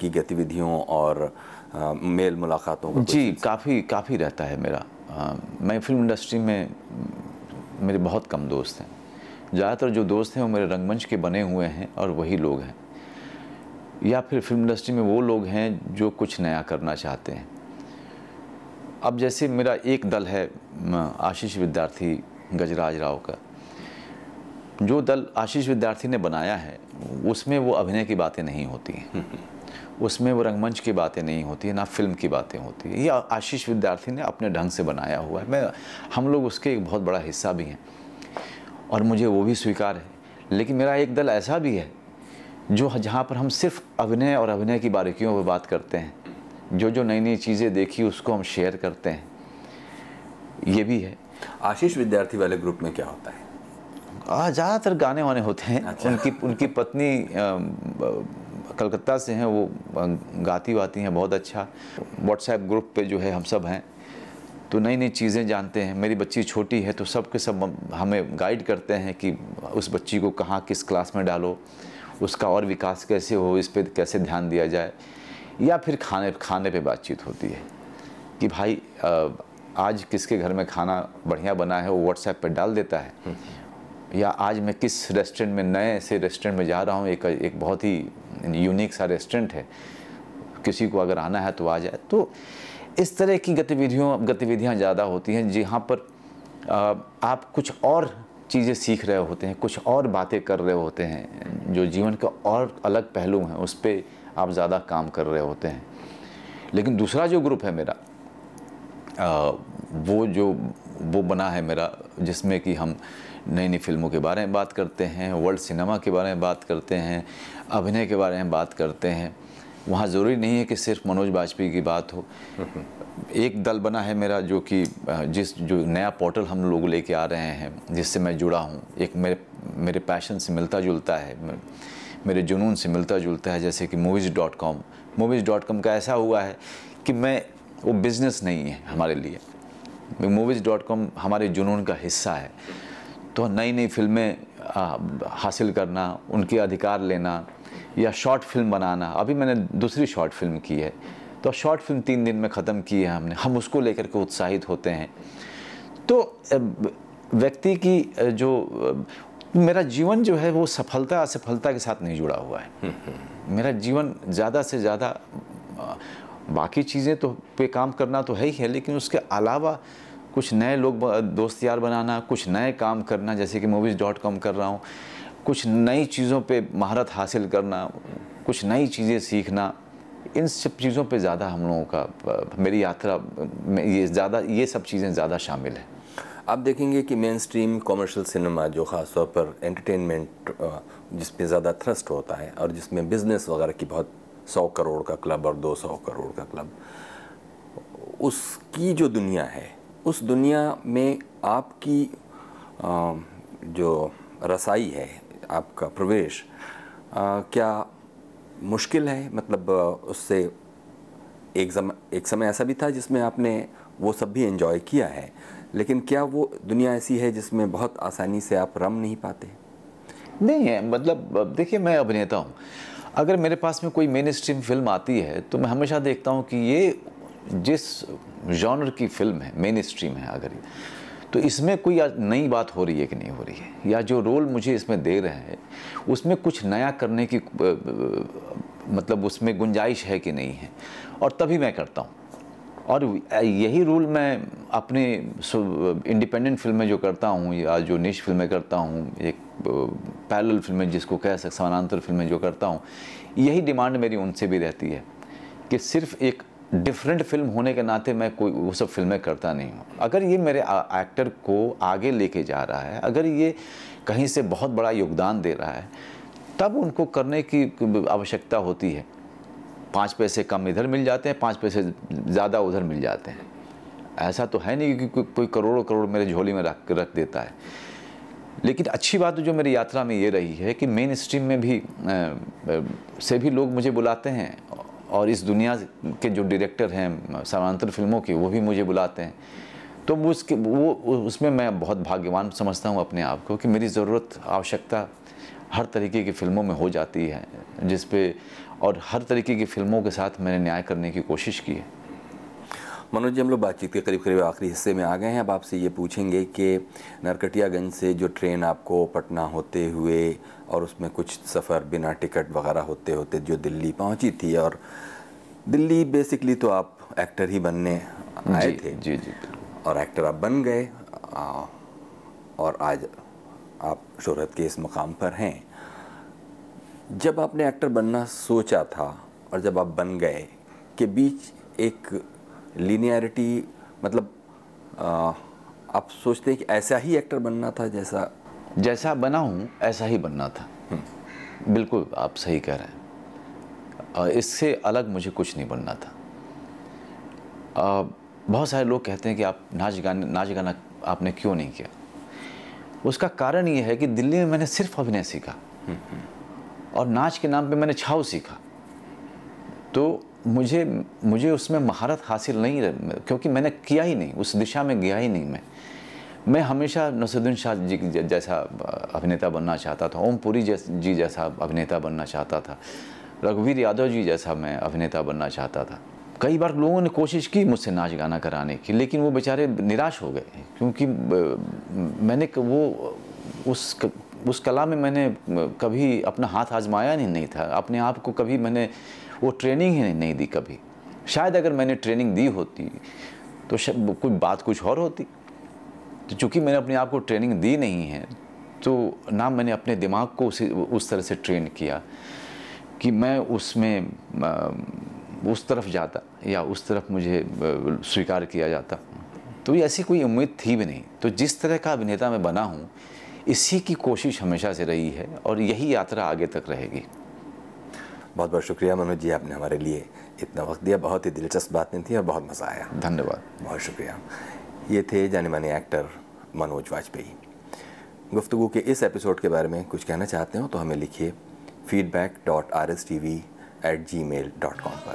की गतिविधियों और आ, मेल मुलाकातों का जी काफ़ी काफ़ी रहता है मेरा। आ, मैं फ़िल्म इंडस्ट्री में मेरे बहुत कम दोस्त हैं। ज़्यादातर जो दोस्त हैं वो मेरे रंगमंच के बने हुए हैं और वही लोग हैं। या फिर फ़िल्म इंडस्ट्री में वो लोग हैं जो कुछ नया करना चाहते हैं। अब जैसे मेरा एक दल है आशीष विद्यार्थी गजराज राव का। जो दल आशीष विद्यार्थी ने बनाया है उसमें वो अभिनय की बातें नहीं होती हैं। उसमें वो रंगमंच की बातें नहीं होती ना फ़िल्म की बातें होती। है ये आशीष विद्यार्थी ने अपने ढंग से बनाया हुआ है। मैं हम लोग उसके एक बहुत बड़ा हिस्सा भी हैं। और मुझे वो भी स्वीकार है। लेकिन मेरा एक दल ऐसा भी है जो जहाँ पर हम सिर्फ़ अभिनय और अभिनय की बारीकियों पर बात करते हैं। जो जो नई नई चीज़ें देखी उसको हम शेयर करते हैं। ये भी है। आशीष विद्यार्थी वाले ग्रुप में क्या होता है? ज़्यादातर गाने वाने होते हैं। अच्छा। उनकी उनकी पत्नी कलकत्ता से हैं, वो गाती वाती हैं, बहुत अच्छा। व्हाट्सएप ग्रुप पे जो है हम सब हैं तो नई नई चीज़ें जानते हैं। मेरी बच्ची छोटी है तो सब के सब हमें गाइड करते हैं कि उस बच्ची को कहाँ किस क्लास में डालो, उसका और विकास कैसे हो, इस पर कैसे ध्यान दिया जाए, या फिर खाने खाने पे बातचीत होती है कि भाई आज किसके घर में खाना बढ़िया बना है, वो व्हाट्सएप पर डाल देता है। या आज मैं किस रेस्टोरेंट में नए से रेस्टोरेंट में जा रहा हूँ एक एक बहुत ही यूनिक सा रेस्टोरेंट है। किसी को अगर आना है तो आ जाए। तो इस तरह की गतिविधियों गतिविधियाँ ज़्यादा होती हैं जहाँ पर आप कुछ और चीज़ें सीख रहे होते हैं कुछ और बातें कर रहे होते हैं जो जीवन का और अलग पहलू हैं उस पर आप ज़्यादा काम कर रहे होते हैं। लेकिन दूसरा जो ग्रुप है मेरा आ, वो जो वो बना है मेरा जिसमें कि हम नई नई फ़िल्मों के बारे में बात करते हैं, वर्ल्ड सिनेमा के बारे में बात करते हैं, अभिनय के बारे में बात करते हैं। वहाँ ज़रूरी नहीं है कि सिर्फ़ मनोज बाजपेयी की बात हो। एक दल बना है मेरा जो कि, जिस, जो नया पोर्टल हम लोग लेके आ रहे हैं, जिससे मैं जुड़ा हूँ। एक मेरे मेरे पैशन से मिलता जुलता है, मेरे जुनून से मिलता जुलता है, जैसे कि movies dot com movies dot com का ऐसा हुआ है कि मैं, वो बिज़नेस नहीं है हमारे लिए। मूवीज़ डॉट कॉम हमारे जुनून का हिस्सा है। तो नई नई फ़िल्में हासिल करना उनके अधिकार लेना या शॉर्ट फ़िल्म बनाना। अभी मैंने दूसरी शॉर्ट फ़िल्म की है। तो शॉर्ट फ़िल्म तीन दिन में ख़त्म की है हमने। हम उसको लेकर के उत्साहित होते हैं। तो व्यक्ति की जो मेरा जीवन जो है वो सफलता असफलता के साथ नहीं जुड़ा हुआ है। मेरा जीवन ज़्यादा से ज़्यादा बाकी चीज़ें तो पे काम करना तो है ही है लेकिन उसके अलावा कुछ नए लोग दोस्त यार बनाना, कुछ नए काम करना, जैसे कि मूवीज़ डॉट कॉम कर रहा हूँ, कुछ नई चीज़ों पे महारत हासिल करना, कुछ नई चीज़ें सीखना, इन सब चीज़ों पे ज़्यादा हम लोगों का मेरी यात्रा, में, ये ज़्यादा, ये सब चीज़ें ज़्यादा शामिल हैं। आप देखेंगे कि मेन स्ट्रीम कॉमर्शियल सिनेमा जो ख़ास तौर पर एंटरटेनमेंट जिसमें ज़्यादा थ्रस्ट होता है और जिसमें बिज़नेस वगैरह की बहुत सौ करोड़ का क्लब और दो सौ करोड़ का क्लब उसकी जो दुनिया है उस दुनिया में आपकी जो रसाई है, आपका प्रवेश क्या मुश्किल है? मतलब उससे एक समय एक समय ऐसा भी था जिसमें आपने वो सब भी एंजॉय किया है, लेकिन क्या वो दुनिया ऐसी है जिसमें बहुत आसानी से आप रम नहीं पाते? नहीं है मतलब देखिए मैं अभिनेता हूँ। अगर मेरे पास में कोई मेन स्ट्रीम फ़िल्म आती है तो मैं हमेशा देखता हूँ कि ये जिस जॉनर की फ़िल्म है मेन स्ट्रीम है अगर तो इसमें कोई नई बात हो रही है कि नहीं हो रही है? या जो रोल मुझे इसमें दे रहे हैं, उसमें कुछ नया करने की मतलब उसमें गुंजाइश है कि नहीं है? और तभी मैं करता हूँ। और यही रूल मैं अपने इंडिपेंडेंट फ़िल्में जो करता हूँ, या जो निश फ़िल्में करता हूँ, एक पैरेलल फ़िल्में जिसको कह सकते समानांतर फ़िल्में जो करता हूँ, यही डिमांड मेरी उनसे भी रहती है कि सिर्फ़ एक डिफरेंट फ़िल्म होने के नाते मैं कोई वो सब फ़िल्में करता नहीं हूँ। अगर ये मेरे एक्टर को आगे लेके जा रहा है अगर ये कहीं से बहुत बड़ा योगदान दे रहा है तब उनको करने की आवश्यकता होती है। पाँच पैसे कम इधर मिल जाते हैं पाँच पैसे ज़्यादा उधर मिल जाते हैं। ऐसा तो है नहीं कि कोई, करोड़ों करोड़ मेरे झोली में रख रख देता है। लेकिन अच्छी बात जो मेरी यात्रा में ये रही है कि मेन स्ट्रीम में भी अ, से भी लोग मुझे बुलाते हैं और इस दुनिया के जो डायरेक्टर हैं, समानांतर फ़िल्मों के, वो भी मुझे बुलाते हैं। तो वो उसके, वो उसमें मैं बहुत भाग्यवान समझता हूँ अपने आप को कि मेरी ज़रूरत, आवश्यकता हर तरीके की फ़िल्मों में हो जाती है, जिस पे और हर तरीके की फ़िल्मों के साथ मैंने न्याय करने की कोशिश की है। मनोज जी, हम लोग बातचीत के करीब करीब आखिरी हिस्से में आ गए हैं। अब आपसे ये पूछेंगे कि नरकटियागंज से जो ट्रेन आपको पटना होते हुए और उसमें कुछ सफ़र बिना टिकट वगैरह होते होते जो दिल्ली पहुँची थी और दिल्ली बेसिकली तो आप एक्टर ही बनने आए जी, थे। जी जी और एक्टर आप बन गए आ, और आज आप शोहरत के इस मकाम पर हैं। जब आपने एक्टर बनना सोचा था और जब आप बन गए के बीच एक लीनियरिटी मतलब आ, आप सोचते हैं कि ऐसा ही एक्टर बनना था जैसा जैसा बना हूँ ऐसा ही बनना था। बिल्कुल आप सही कह रहे हैं। और इससे अलग मुझे कुछ नहीं बनना था। बहुत सारे लोग कहते हैं कि आप नाच गाने नाच गाना आपने क्यों नहीं किया? उसका कारण ये है कि दिल्ली में मैंने सिर्फ़ अभिनय सीखा। और नाच के नाम पे मैंने छाव सीखा। तो मुझे मुझे उसमें महारत हासिल नहीं क्योंकि मैंने किया ही नहीं उस दिशा में गया ही नहीं मैं। मैं हमेशा नसरुद्दीन शाह जी जैसा अभिनेता बनना चाहता था ओम पुरी जी जैसा अभिनेता बनना चाहता था रघुवीर यादव जी जैसा मैं अभिनेता बनना चाहता था। कई बार लोगों ने कोशिश की मुझसे नाच गाना कराने की लेकिन वो बेचारे निराश हो गए क्योंकि मैंने वो उस उस कला में मैंने कभी अपना हाथ आजमाया नहीं नहीं था अपने आप को कभी मैंने वो ट्रेनिंग ही नहीं, नहीं दी कभी। शायद अगर मैंने ट्रेनिंग दी होती तो कोई बात कुछ और होती। तो चूँकि मैंने अपने आप को ट्रेनिंग दी नहीं है तो ना मैंने अपने दिमाग को उसी उस तरह से ट्रेन किया कि मैं उसमें उस तरफ़ जाता या उस तरफ़ मुझे स्वीकार किया जाता। तो ये ऐसी कोई उम्मीद थी भी नहीं। तो जिस तरह का अभिनेता मैं बना हूँ इसी की कोशिश हमेशा से रही है और यही यात्रा आगे तक रहेगी। बहुत बहुत शुक्रिया मनोज जी आपने हमारे लिए इतना वक्त दिया। बहुत ही दिलचस्प बातें थी और बहुत मज़ा आया। धन्यवाद। बहुत शुक्रिया। ये थे जाने माने एक्टर मनोज वाजपेयी। गुफ्तु के इस एपिसोड के बारे में कुछ कहना चाहते हो तो हमें लिखिए feedback dot R S T V at Gmail dot com पर।